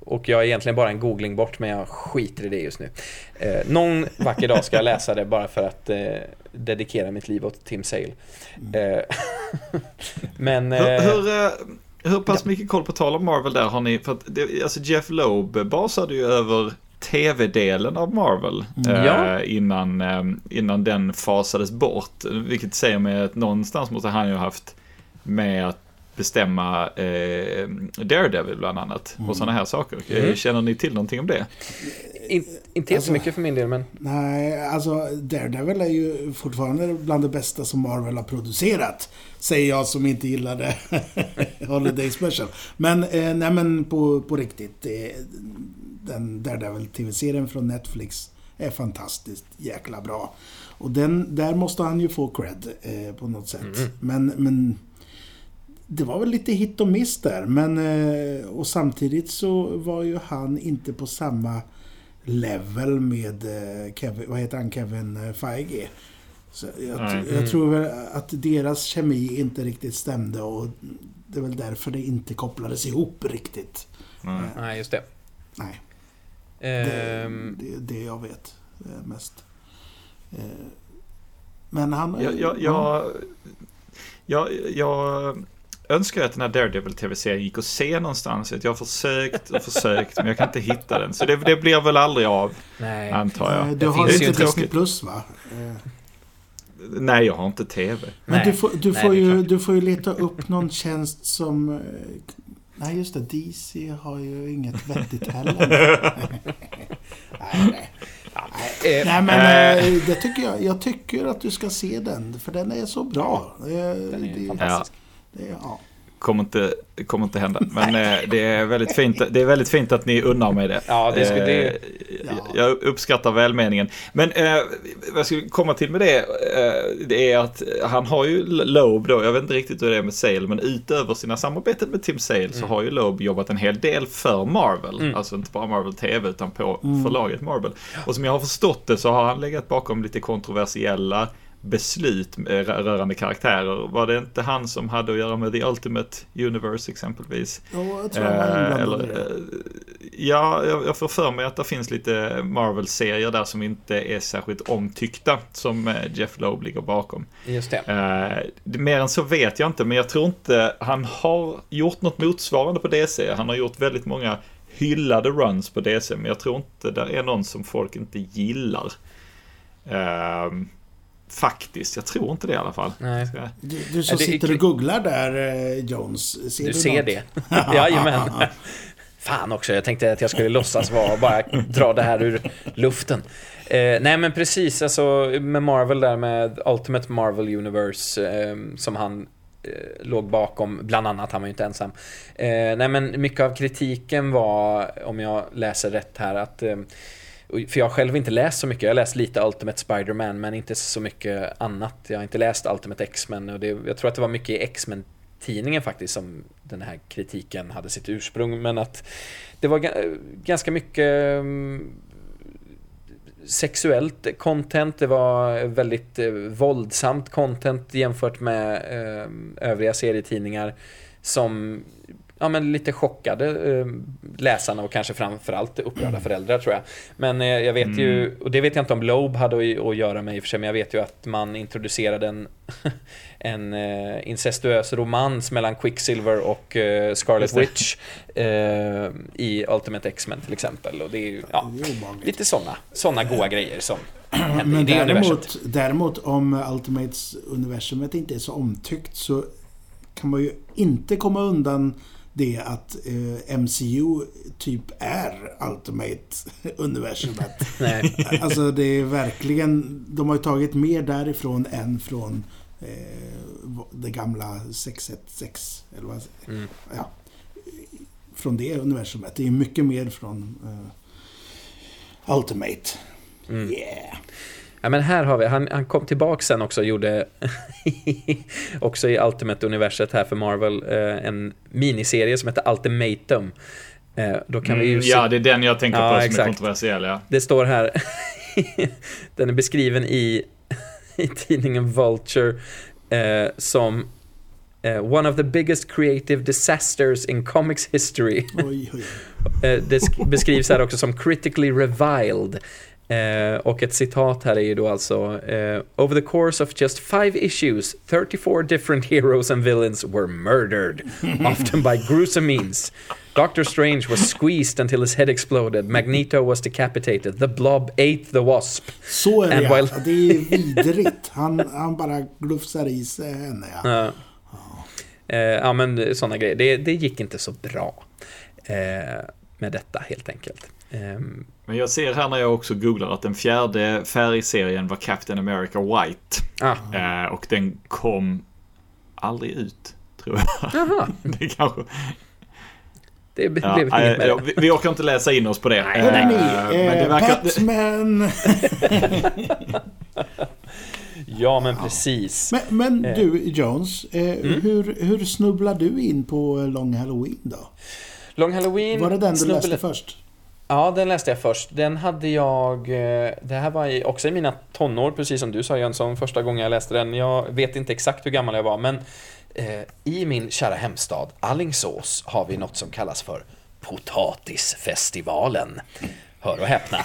Och jag är egentligen bara en googling bort, men jag skiter i det just nu. Eh, någon vacker dag ska jag läsa det bara för att eh, dedikera mitt liv åt Tim Sale. Eh, men... Hur, Eh, hur, eh, hur pass mycket koll på tal om Marvel där har ni? För att det, alltså Jeff Loeb basade ju över tv-delen av Marvel eh, Ja. innan, innan den fasades bort. Vilket säger mig att någonstans måste han ju ha haft med att bestämma eh, Daredevil bland annat och sådana här saker. Eh, Mm. Känner ni till någonting om det? in, inte Alltså- jättemycket för min del, men... Nej, alltså Daredevil är ju fortfarande bland det bästa som Marvel har producerat. Säger jag som inte gillade Holiday Special. Men, eh, nej men på, på riktigt. Eh, den Daredevil TV-serien från Netflix är fantastiskt jäkla bra. Och den, där måste han ju få cred eh, på något sätt. Mm. Men, men det var väl lite hit och miss där. Men, eh, och samtidigt så var ju han inte på samma level med eh, Kevin, vad heter han, Kevin eh, Feige. Så jag, Nej. jag tror väl att deras kemi inte riktigt stämde och det är väl därför det inte kopplades ihop riktigt. Mm. Nej, just det. Nej, Ehm, det, det är det jag vet mest. Men han... Jag, jag, jag, jag, jag önskar att den här Daredevil tv-serien gick att se någonstans. Jag har försökt och försökt men jag kan inte hitta den. Så det, det blir väl aldrig av, nej. antar Eh, jag. Du Det har inte ju Disney tråkigt. Plus va? Eh, Nej, jag har inte tv. Men Nej. du får, du, Nej, får ju, du får ju leta upp någon tjänst som... eh, Nej, just det. DC har ju inget vettigt heller. nej, nej. Eh, nej, men Eh. eh, det tycker jag. Jag tycker att du ska se den. För den är så bra. Den är fantastisk. Det, ja. Kommer inte, kommer inte hända. Men eh, det, är väldigt fint, det är väldigt fint att ni unnar mig det. Ja, det skulle- det- Eh, Ja. Jag uppskattar välmeningen. Men eh, vad jag skulle komma till med det, eh, det är att han har ju Loeb då, jag vet inte riktigt hur det är med Sale, men utöver sina samarbeten med Tim Sale så har ju Loeb jobbat en hel del för Marvel. Mm. Alltså inte bara Marvel TV utan på förlaget Marvel. Och som jag har förstått det så har han legat bakom lite kontroversiella beslut eh, rö- rörande karaktärer. Var det inte han som hade att göra med The Ultimate Universe exempelvis? Ja, jag tror Eh, eller, det. eh, ja, jag, jag får för mig att det finns lite Marvel-serier där som inte är särskilt omtyckta som Jeff Loeb ligger bakom. Just det. Eh, mer än så vet jag inte, men jag tror inte han har gjort något motsvarande på DC. Han har gjort väldigt många hyllade runs på DC, men jag tror inte det är någon som folk inte gillar. Eh, faktiskt, jag tror inte det i alla fall. Nej. Du, du som det sitter och googlar där, eh, Jones. Ser Du du ser något? det. Jajamän. Fan också, jag tänkte att jag skulle låtsas vara och bara dra det här ur luften. Eh, nej men precis, alltså med Marvel där med Ultimate Marvel Universe eh, som han eh, låg bakom, bland annat, han var ju inte ensam. Eh, nej men mycket av kritiken var, om jag läser rätt här, att eh, för jag har själv inte läst så mycket, jag har läst lite Ultimate Spider-Man men inte så mycket annat. Jag har inte läst Ultimate X-Men och det, jag tror att det var mycket i X-Men tidningen faktiskt som den här kritiken hade sitt ursprung. Men att det var ganska mycket mm, sexuellt content, det var väldigt eh, våldsamt content jämfört med eh, övriga serietidningar som ja, men lite chockade eh, läsarna och kanske framförallt upprörda mm. föräldrar tror jag. Men eh, jag vet mm. ju, och det vet jag inte om Loeb hade att, göra med i och för sig, men jag vet ju att man introducerade en, en eh, incestuös romans mellan Quicksilver och Scarlet Witch i Ultimate X-Men till exempel. Och det är ju ja, lite sådana såna goa grejer som Men i det däremot, däremot om Ultimates-universumet inte är så omtyckt så kan man ju inte komma undan det att eh, MCU typ är Ultimate-universumet. alltså det är verkligen... De har ju tagit mer därifrån än från eh, det gamla 616. Eller vad mm. ja, Från det universumet. Det är mycket mer från eh, Ultimate. Mm. Yeah. Ja, men här har vi, han, han kom tillbaka sen också och gjorde, också i Ultimate-universet här för Marvel, eh, en miniserie som heter Ultimatum. Eh, då kan mm, vi ju se... Ja, det är den jag tänker ja, på som exakt. är kontroversiell, ja. Det står här, den är beskriven i, i tidningen Vulture eh, som Uh, one of the biggest creative disasters in comics history. Oj, oj. uh, det beskrivs här också som critically reviled. Eh, och ett citat här är ju då alltså eh, Over the course of just five issues 34 different heroes and villains were murdered often by gruesome means Doctor Strange was squeezed until his head exploded Magneto was decapitated The Blob ate the Wasp Så är det while... ja. Det är vidrigt. Han, han bara glufsar i sig henne ja. Ja, eh, ja men sådana grejer. Det, det gick inte så bra eh, med detta helt enkelt. Ehm, Men jag ser här när jag också googlar att den fjärde färgserien var Captain America White. Ah. Eh, och den kom aldrig ut, tror jag. Jaha. det kanske... Det blev ja, inget med det. Vi, vi orkar inte läsa in oss på det. Nej, nej, nej. Eh, det verkar... Batman! ja, men precis. Men, men eh. du, Jones. Eh, mm? hur, hur snubblar du in på Long Halloween då? Long Halloween... Var det den du snubbla... läste först? Ja, den läste jag först. Den hade jag... Eh, det här var också i mina tonår, precis som du sa Jönsson, första gången jag läste den. Jag vet inte exakt hur gammal jag var, men eh, i min kära hemstad Allingsås har vi något som kallas för Potatisfestivalen. Hör och häpna.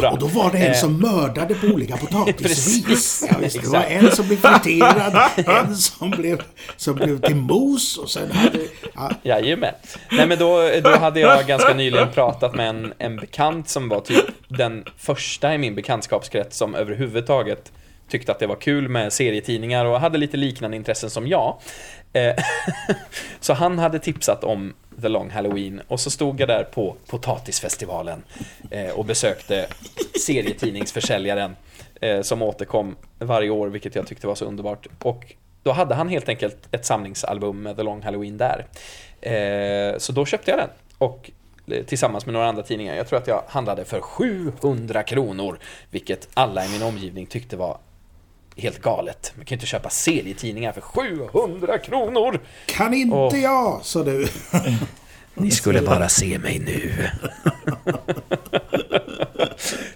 och då var det en som mördade på olika potatisvis. Ja, det var en som blev friterad, en som blev, som blev till mos och sen hade... Ja. Jajamän. Nej men då, då hade jag ganska nyligen pratat med en, en bekant som var typ den första i min bekantskapskrets som överhuvudtaget tyckte att det var kul med serietidningar och hade lite liknande intressen som jag. Eh, så han hade tipsat om The Long Halloween och så stod jag där på Potatisfestivalen eh, och besökte serietidningsförsäljaren eh, som återkom varje år, vilket jag tyckte var så underbart. Och då hade han helt enkelt ett samlingsalbum med The Long Halloween där. Eh, så då köpte jag den och eh, tillsammans med några andra tidningar. Jag tror att jag handlade för 700 kronor, vilket alla i min omgivning tyckte var helt galet. Man kan ju inte köpa serietidningar för 700 kronor! Kan inte och... jag, sa du. Ni skulle bara se mig nu.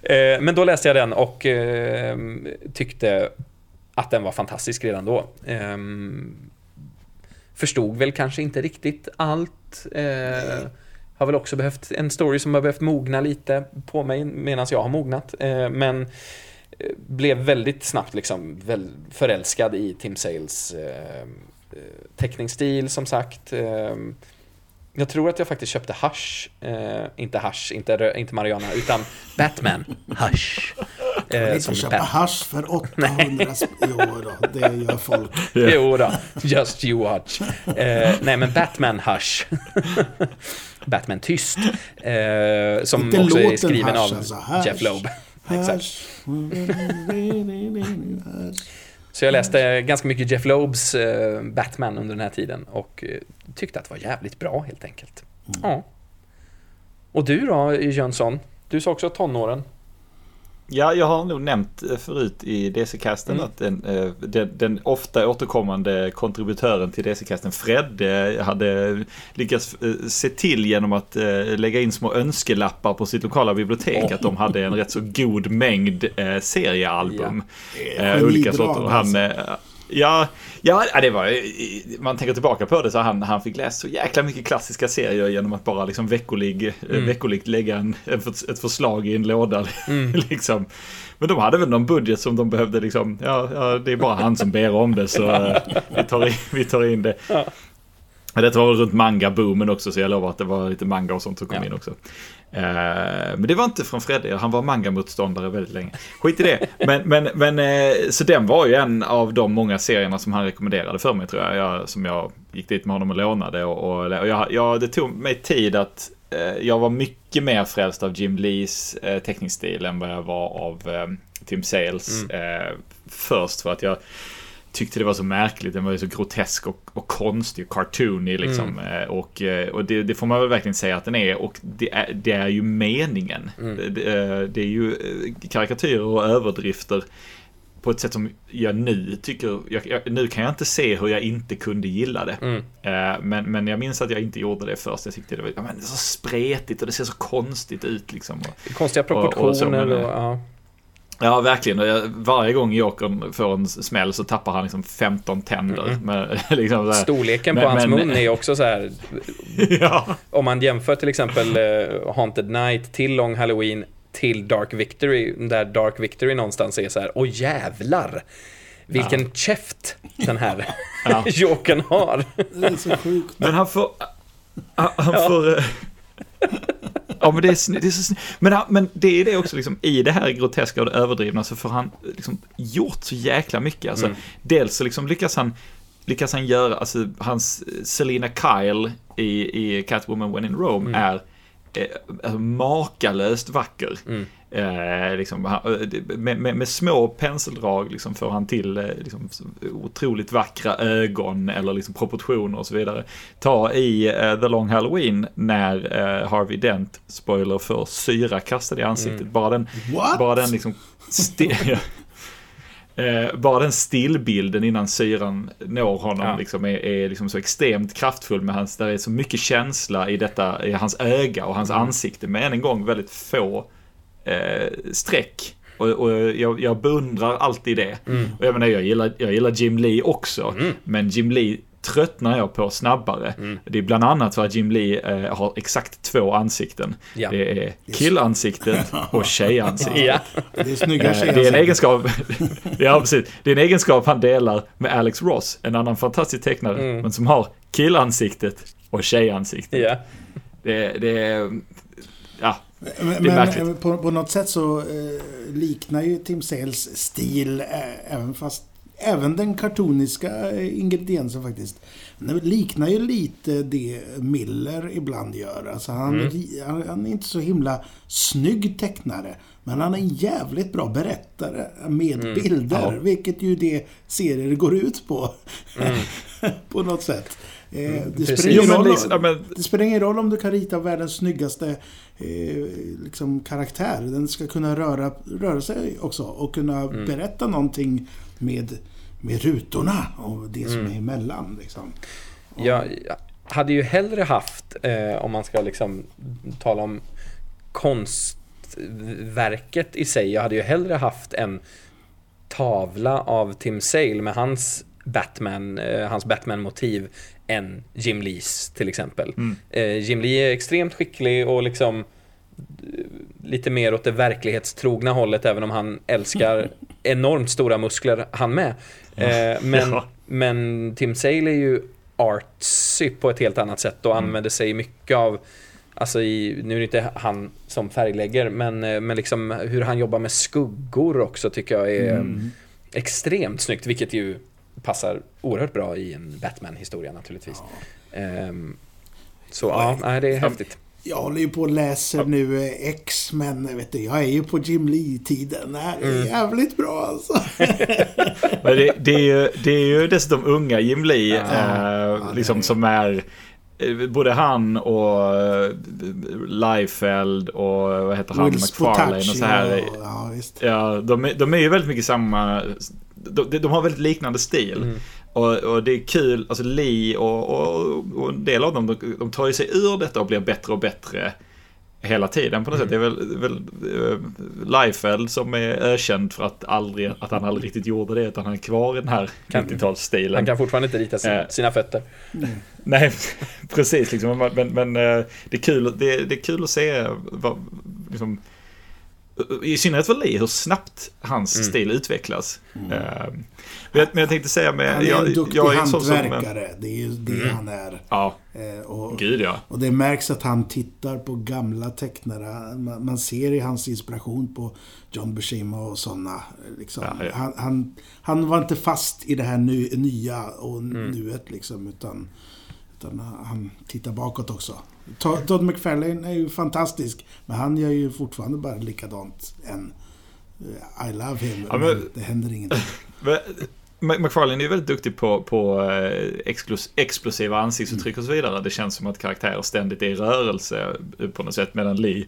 Eh, men då läste jag den och eh, tyckte att den var fantastisk redan då. Ehm, förstod väl kanske inte riktigt allt. Eh, har väl också behövt en story som har behövt mogna lite på mig medan jag har mognat. Men blev väldigt snabbt liksom förälskad i Tim Sales eh, eh, teckningsstil som sagt. Eh, jag tror att jag faktiskt köpte Hush, eh, inte Hush, inte, inte Mariana, utan Batman Hush. Du kan inte köpa Bat Hush för 800 Jo då, det gör folk. Yeah. Jo då, just you watch. Eh, nej men Batman Hush. Batman Tyst. Eh, som inte också är skriven hush, av alltså, Jeff Loeb. Exakt. Så jag läste ganska mycket Jeff Loebs eh, Batman under den här tiden och eh, tyckte att det var jävligt bra helt enkelt. Mm. Ja. Och du då, Jönsson? Du sa också tonåren. Ja, jag har nog nämnt eh, förut i DC-casten mm. att den, eh, den, den, ofta återkommande kontributören till DC-casten, Fred, hade lyckats se till genom att lägga in små önskelappar på sitt lokala bibliotek oh. att de hade en rätt så god mängd seriealbum. Ja. Olika sorter. Han, alltså. Ja, ja, det var man tänker tillbaka på det så han, han fick läsa så jäkla mycket klassiska serier genom att bara liksom veckolig, mm. veckoligt lägga en, ett förslag i en låda. Mm. liksom. Men de hade väl någon budget som de behövde liksom, ja, ja det är bara han som ber om det så eh, vi, tar in, vi tar in det. Ja. Det var runt manga-boomen också så jag lovar att det var lite manga och sånt som kom ja. in också. Uh, men det var inte från Fredde, han var manga-motståndare väldigt länge. Skit i det. Men, men, men uh, så den var ju en av de många serierna som han rekommenderade för mig tror jag. jag som jag gick dit med honom och lånade. Och, och, jag, jag, det tog mig tid att uh, jag var mycket mer frälst av Jim Lees teckningsstil än vad jag var av Tim Sales. Mm. först för att jag tyckte det var så märkligt. Den var ju så grotesk och, och konstig och cartoony liksom. Mm. Eh, och, eh, och det, det, får man väl verkligen säga att den är. Och det är, det är ju meningen. Mm. Det, eh, det, är ju karikatyrer och överdrifter på ett sätt som jag nu tycker, jag, jag, nu kan jag inte se hur jag inte kunde gilla det. Mm. men, men jag minns att jag inte gjorde det först. Jag tyckte det var, men det är så spretigt och det ser så konstigt ut liksom. Konstiga proportioner och, och, så, men, och ja. Ja, verkligen. Varje gång Jokern får en smäll så tappar han liksom 15 tänder. Mm. Med, liksom Storleken men, på hans men, mun är också så här. ja. Om man jämför till exempel uh, Haunted Night till Long Halloween till Dark Victory, där Dark Victory någonstans är så här, åh jävlar! Vilken ja. käft den här ja. Jokern har. Det är så sjukt. Men han får... Han, han ja. får... Eh, Ja, men det är, det är så men, men det är det också, liksom, i det här groteska och det överdrivna så får han liksom gjort så jäkla mycket. Alltså, mm. Dels så liksom lyckas han lyckas han göra, alltså hans Selina Kyle i, i Catwoman When in Rome mm. är eh, alltså, makalöst vacker. Mm. Eh, liksom, eh, med, med, med, små penseldrag liksom, får han till eh, liksom, otroligt vackra ögon eller liksom, proportioner och så vidare. Ta i eh, The Long Halloween när eh, Harvey Dent, spoiler, får syra kastad i ansiktet. Mm. Bara den, What? bara den liksom... Eh, bara den stillbilden innan syran når honom ja. liksom är, är liksom så extremt kraftfull med hans, där är så mycket känsla i detta, i hans öga och hans mm. ansikte. Men än en gång väldigt få eh, streck. Och, och jag, jag beundrar alltid det. Mm. Och jag menar, jag gillar, jag gillar Jim Lee också. Mm. Men Jim Lee tröttnar jag på snabbare. Mm. Det är bland annat för att Jim Lee eh, har exakt två ansikten. Ja. Det är killansiktet och tjejansiktet. Ja. Det är snygga eh, Det är en egenskap, ja, precis. Det är en egenskap han delar med Alex Ross, en annan fantastisk tecknare, mm. men som har killansiktet och tjejansiktet. Ja. Det, det men, men på, på, något sätt så eh, liknar ju Tim Sales stil eh, även fast Även den kartoniska eh, ingrediensen faktiskt. Den liknar ju lite det Miller ibland gör. Alltså han, mm. han, han, är inte så himla snygg tecknare. Men han är en jävligt bra berättare med mm. bilder. Ja. Vilket ju det serier går ut på. Mm. på något sätt. Eh, det, spelar ingen roll, liksom, men... det spelar ingen roll om du kan rita världens snyggaste eh, liksom karaktär. Den ska kunna röra, röra sig också och kunna mm. berätta någonting med, med rutorna och det som mm. är emellan. Liksom. Och... Jag hade ju hellre haft, eh, om man ska liksom tala om konstverket i sig, jag hade ju hellre haft en tavla av Tim Sale med hans Batman, eh, hans Batman-motiv än Jim Lees till exempel. Mm. Eh, Jim Lee är extremt skicklig och liksom eh, lite mer åt det verklighetstrogna hållet även om han älskar enormt stora muskler han med. Eh, men, ja. men Tim Sale är ju artsy på ett helt annat sätt och mm. använder sig mycket av Alltså i, nu är det inte han som färglägger men, eh, men liksom hur han jobbar med skuggor också tycker jag är mm. extremt snyggt vilket ju passar oerhört bra i en Batman-historia naturligtvis. Ja. Um, så ja, nej, det är häftigt. Jag håller ju på och läser nu eh, X, men vet du, jag är ju på Jim Lee-tiden. Det här är mm. jävligt bra alltså. men det, det, är ju, det är ju dessutom unga Jim Lee, ja, eh, liksom som är Eh, både han och eh, Leifeld och vad heter han, Will McFarlane och så här. Ja, visst. Ja, de, är- de är ju väldigt mycket samma... De, de har väldigt liknande stil. Mm. Och, och det är kul, alltså Lee och, och, och en del av dem, de, de tar ju sig ur detta och blir bättre och bättre hela tiden på något sätt. Det är väl, väl uh, Liefeld som är ökänd för att, aldrig, att han aldrig riktigt gjorde det, utan han är kvar i den här Kan- 90-talsstilen. Han kan fortfarande inte rita sin, Eh. sina fötter. Nej, precis. Liksom. Men, men, men eh, det, är kul, det, det är kul att se vad, liksom, i synnerhet för Lee, hur snabbt hans Mm. stil utvecklas. Eh, men, jag, men jag tänkte säga med... Han är jag, en duktig jag är en sån som, hantverkare. det är ju det Mm. han är. Ja, Eh, och, gud ja. och det märks att han tittar på gamla tecknare. Man, man ser i hans inspiration på John Buscema och sådana. Liksom. Ja, ja. Han, han, han var inte fast i det här ny, nya och Mm. nuet liksom. Utan, utan han tittar bakåt också. Todd McFarlane är ju fantastisk. Men han gör ju fortfarande bara likadant än eh, I love him. Ja, men, det händer ingenting. Mc- McFarlane är ju väldigt duktig på, på eh, explosiva ansiktsuttryck och så vidare. Det känns som att karaktärer ständigt är i rörelse eh, på något sätt. Medan Lee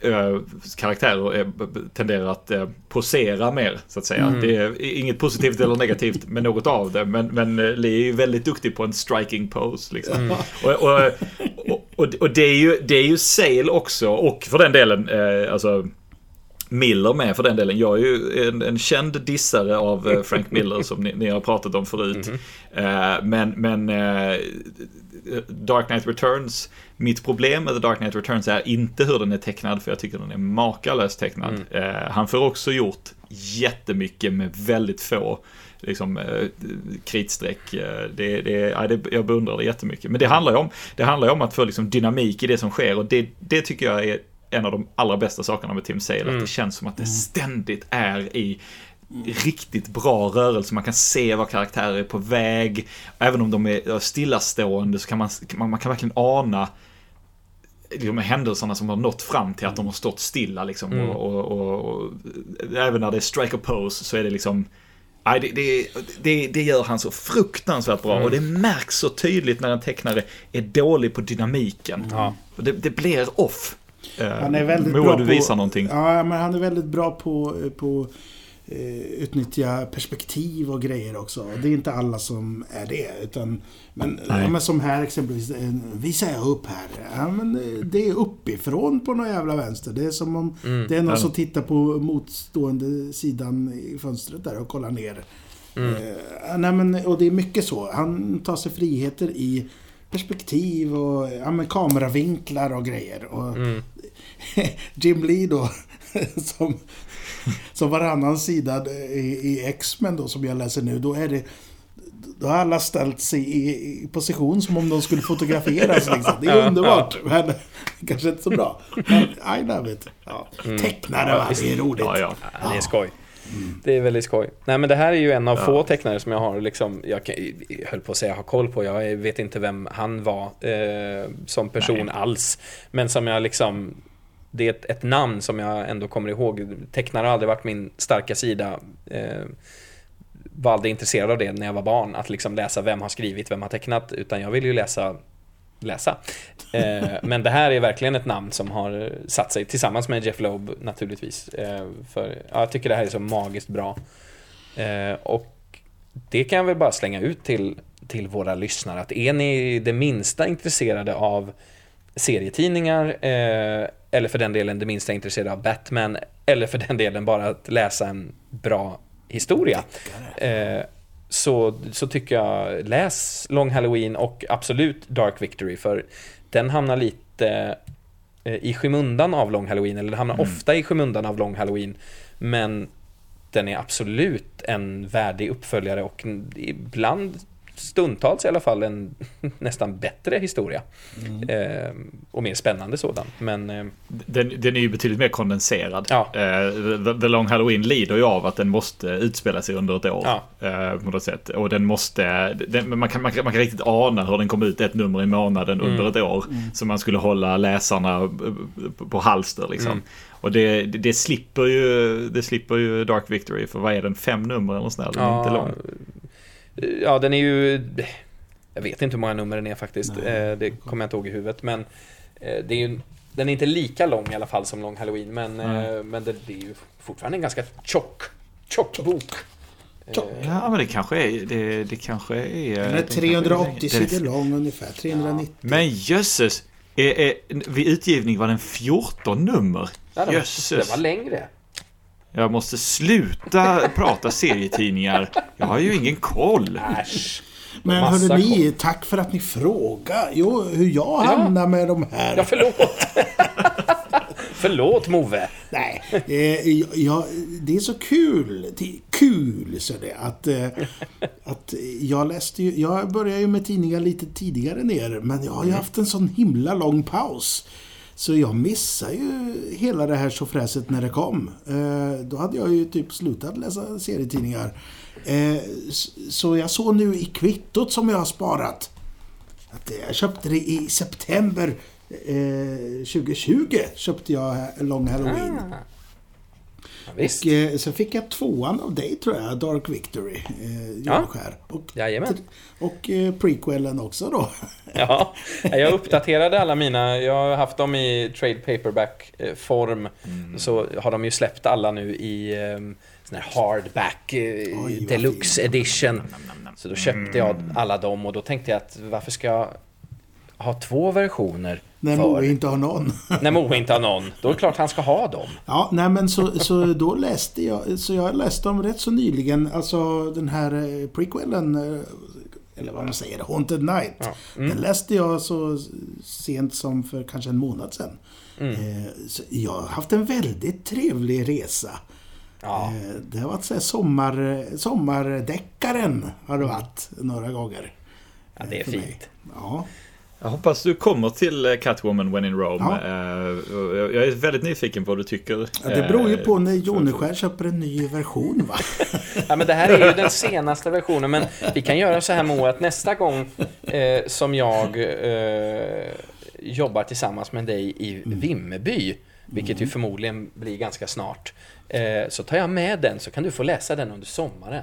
eh, eh, karaktärer eh, tenderar att posera mer, så att säga. Det är inget positivt eller negativt med något av det. Men, men Lee är ju väldigt duktig på en striking pose. Liksom. Och, och, och, och, och det är ju, det är ju Sale också, och för den delen, alltså Miller med för den delen. Jag är ju en, en känd dissare av eh, Frank Miller som ni, ni har pratat om förut. Eh, men men eh, Dark Knight Returns, mitt problem med The Dark Knight Returns är inte hur den är tecknad, för jag tycker den är makalöst tecknad. Eh, han får också gjort jättemycket med väldigt få liksom, eh, kritstreck. Det, det, ja, det, jag beundrar det jättemycket. Men det handlar ju om, det handlar om att få liksom, dynamik i det som sker och det, det tycker jag är en av de allra bästa sakerna med Tim Sale. Att det känns som att det ständigt är i riktigt bra rörelse. Man kan se var karaktärer är på väg. Även om de är stillastående så kan man, man, man kan verkligen ana liksom, händelserna som har nått fram till att de har stått stilla. Liksom, Mm. och, och, och, och, även när det är strike a pose så är det liksom Nej, det, det, det, det gör han så fruktansvärt bra Mm. och det märks så tydligt när en tecknare är dålig på dynamiken. Och det, det blir off. Eh, Han är väldigt Moa, bra du på... visar någonting. Ja, men han är väldigt bra på, på eh, utnyttja perspektiv och grejer också. Det är inte alla som är det. Utan, men, ja, men som här exempelvis, eh, visar jag upp här. Ja, men eh, det är uppifrån på någon jävla vänster. Det är som om Mm. det är någon Ja. som tittar på motstående sidan i fönstret där och kollar ner. Mm. Eh, nej, men, och det är mycket så. Han tar sig friheter i perspektiv och ja, men, kameravinklar och grejer. Och, Mm. Jim Lee då, som, som varannan sida i, i X-Men då, som jag läser nu, då är det då har alla ställt sig i, i position som om de skulle fotograferas. Liksom. Det är underbart, men kanske inte så bra. Men I love it. Ja. Tecknare, va? Det är roligt. Ja, ja. Ja, det är skoj. Det är väldigt skoj. Nej men det här är ju en av få tecknare som jag har liksom, jag, kan- jag höll på att säga har koll på, jag vet inte vem han var eh, som person alls. Men som jag liksom, det är ett, ett namn som jag ändå kommer ihåg. Tecknare har aldrig varit min starka sida. Eh, var aldrig intresserad av det när jag var barn, att liksom läsa vem har skrivit, vem har tecknat, utan jag vill ju läsa läsa. Eh, men det här är verkligen ett namn som har satt sig tillsammans med Jeff Loeb naturligtvis. Eh, för ja, jag tycker det här är så magiskt bra. Eh, och det kan jag väl bara slänga ut till, till våra lyssnare att är ni det minsta intresserade av serietidningar eller för den delen det minsta intresserade av Batman eller för den delen bara att läsa en bra historia eh, så, så tycker jag läs Long Halloween och absolut Dark Victory för den hamnar lite eh, i skymundan av Long Halloween eller den hamnar ofta i skymundan av Long Halloween men den är absolut en värdig uppföljare och ibland stundtals i alla fall en nästan bättre historia. Eh, och mer spännande sådan. Men eh, Den, den är ju betydligt mer kondenserad. Ja. Eh, The, The Long Halloween lider ju av att den måste utspela sig under ett år. Ja. eh, På något sätt. Och den måste, den, man, kan, man, kan, man kan riktigt ana hur den kommer ut ett nummer i månaden Mm. under ett år. Så man skulle hålla läsarna på- på halster liksom. Mm. Och det, det, det, slipper ju, det slipper ju Dark Victory, för vad är den? Fem nummer eller något sånt där? Den är inte lång. Ja, den är ju... Jag vet inte hur många nummer den är faktiskt. Nej. Eh, det kommer jag inte ihåg i huvudet. Men eh, det är ju Den är inte lika lång i alla fall som Long Halloween, men, eh, men det, det är ju fortfarande en ganska tjock, tjock bok. Tjock. Ja, men det kanske är... Det, det kanske är... Den är det kanske 380 det- sidor lång ungefär. 390. Men jösses! Vid utgivning var den 14 nummer. Ja, det, var, det Jösses! var längre. Jag måste sluta prata serietidningar. Jag har ju ingen koll. Äsch. Men hörde ni, tack för att ni frågar. Jo, hur jag hamnar med de här. Ja, förlåt. förlåt Move. Nej, eh, jag, det är så kul. Det är kul, så det. Att, eh, att jag läste ju, Jag började ju med tidningar lite tidigare ner, men jag har ju haft en sån himla lång paus. Så jag missade ju hela det här tjofräset när det kom. Eh, då hade jag ju typ slutat läsa serietidningar. Eh, så jag såg nu i kvittot som jag har sparat att jag köpte det i september eh, 2020. Köpte jag Long Halloween. Ah. Ja, visst. Och eh, sen fick jag tvåan av dig tror jag, Dark Victory. Eh, Julskär. Och, Jajamän. och eh, prequelen också då. Ja, jag uppdaterade alla mina. Jag har haft dem i trade paperback-form. Mm. Så har de ju släppt alla nu i um, sån här hardback eh, vad deluxe edition. Så då köpte jag alla dem och då tänkte jag att varför ska jag ha två versioner När för? Moe inte har någon. När Moe inte har någon. Då är det klart han ska ha dem. Ja, nej men så, så då läste jag, så jag läste dem rätt så nyligen, alltså den här eh, prequelen, eh, eller vad man säger, Haunted Night. Ja. Mm. Den läste jag så sent som för kanske en månad sedan. Mm. Eh, så jag har haft en väldigt trevlig resa. Ja. Det har varit så här sommar, sommardeckaren har det varit några gånger. ja, det är mig. fint. Ja. Jag hoppas du kommer till eh, Catwoman When in Rome. Ja. Eh, Jag är väldigt nyfiken på vad du tycker. Ja, det beror ju Eh, på när Joneskär köper en ny version va? Ja, men det här är ju den senaste versionen, men vi kan göra så här Moa, att nästa gång eh, som jag eh, jobbar tillsammans med dig i Vimmerby, vilket ju förmodligen blir ganska snart, eh, så tar jag med den så kan du få läsa den under sommaren.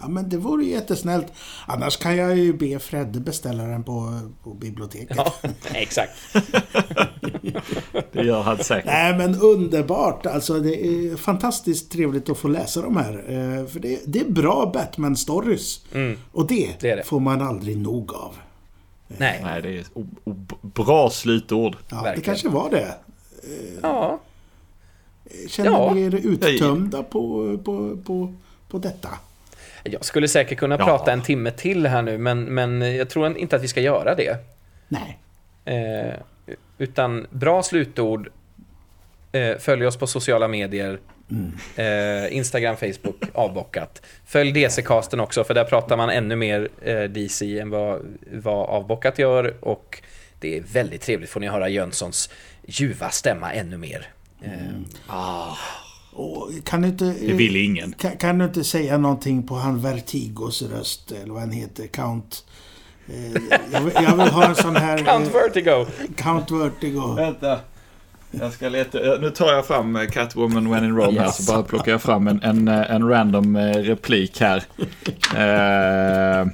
Ja men det vore ju jättesnällt. Annars kan jag ju be Fredde beställa den på, på biblioteket. Ja, exakt. Det gör han säkert. Nej men underbart. Alltså det är fantastiskt trevligt att få läsa de här. Eh, För det, det är bra Batman-stories. Och det, Mm. Det det. får man aldrig nog av. Nej. Nej, det är bra slutord. Ja, det Verkligen. kanske var det. Ja, Känner Ja. ni er uttömda på, på, på, på detta? Jag skulle säkert kunna Ja. prata en timme till här nu, men, men jag tror inte att vi ska göra det. Nej. Eh, utan bra slutord. Eh, följ oss på sociala medier. Eh, Instagram, Facebook, avbockat. Följ DC-casten också, för där pratar man ännu mer eh, DC än vad, vad avbockat gör. Och det är väldigt trevligt, får ni höra Jönssons ljuva stämma ännu mer. Eh, Och kan du inte... Det vill ingen. Kan, kan du inte säga någonting på han Vertigos röst, eller vad han heter, Count... Eh, jag, vill, jag vill ha en sån här... Count eh, Vertigo! Count Vertigo. Vänta. Jag ska leta. eh, Nu tar jag fram eh, Catwoman When in Rome här, så bara plockar jag fram en, en, en random replik här. Eh,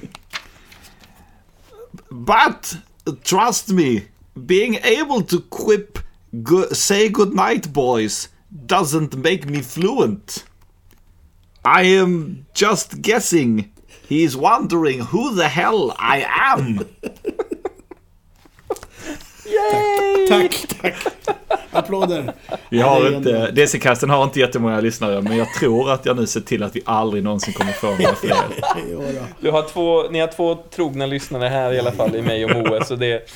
But, trust me, being able to quip go, say good night boys doesn't make me fluent. I am just guessing. He is wondering who the hell I am. Tack, tack. Applåder. Vi Ja, har inte, DC-casten har inte jättemånga lyssnare, men jag tror att jag nu ser till att vi aldrig någonsin kommer få några fler. Du har två, ni har två trogna lyssnare här i alla fall, i mig och Moe, så det,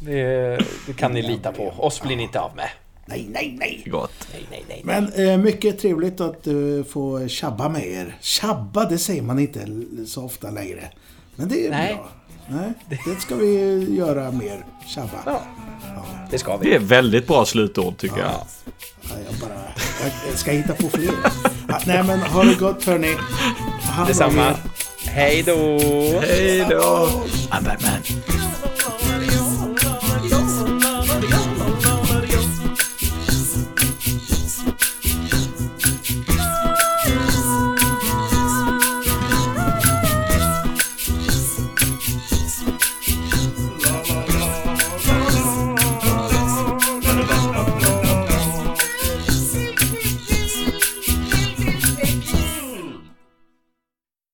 det, det kan ni lita på. Oss blir ni inte av med. Nej, nej, nej. Gott. Nej, nej, nej. Men eh, mycket trevligt att uh, få tjabba med er. Tjabba, det säger man inte så ofta längre. Men det är Nej. bra. Nej, det ska vi göra mer. Tjabba. Ja, det ska vi. Det är väldigt bra slutord tycker jag. Ja, jag bara... Jag, ska hitta på fler. Ja, nej, men ha det gott hörni. Detsamma. Hej då! Hej då! I'm Batman.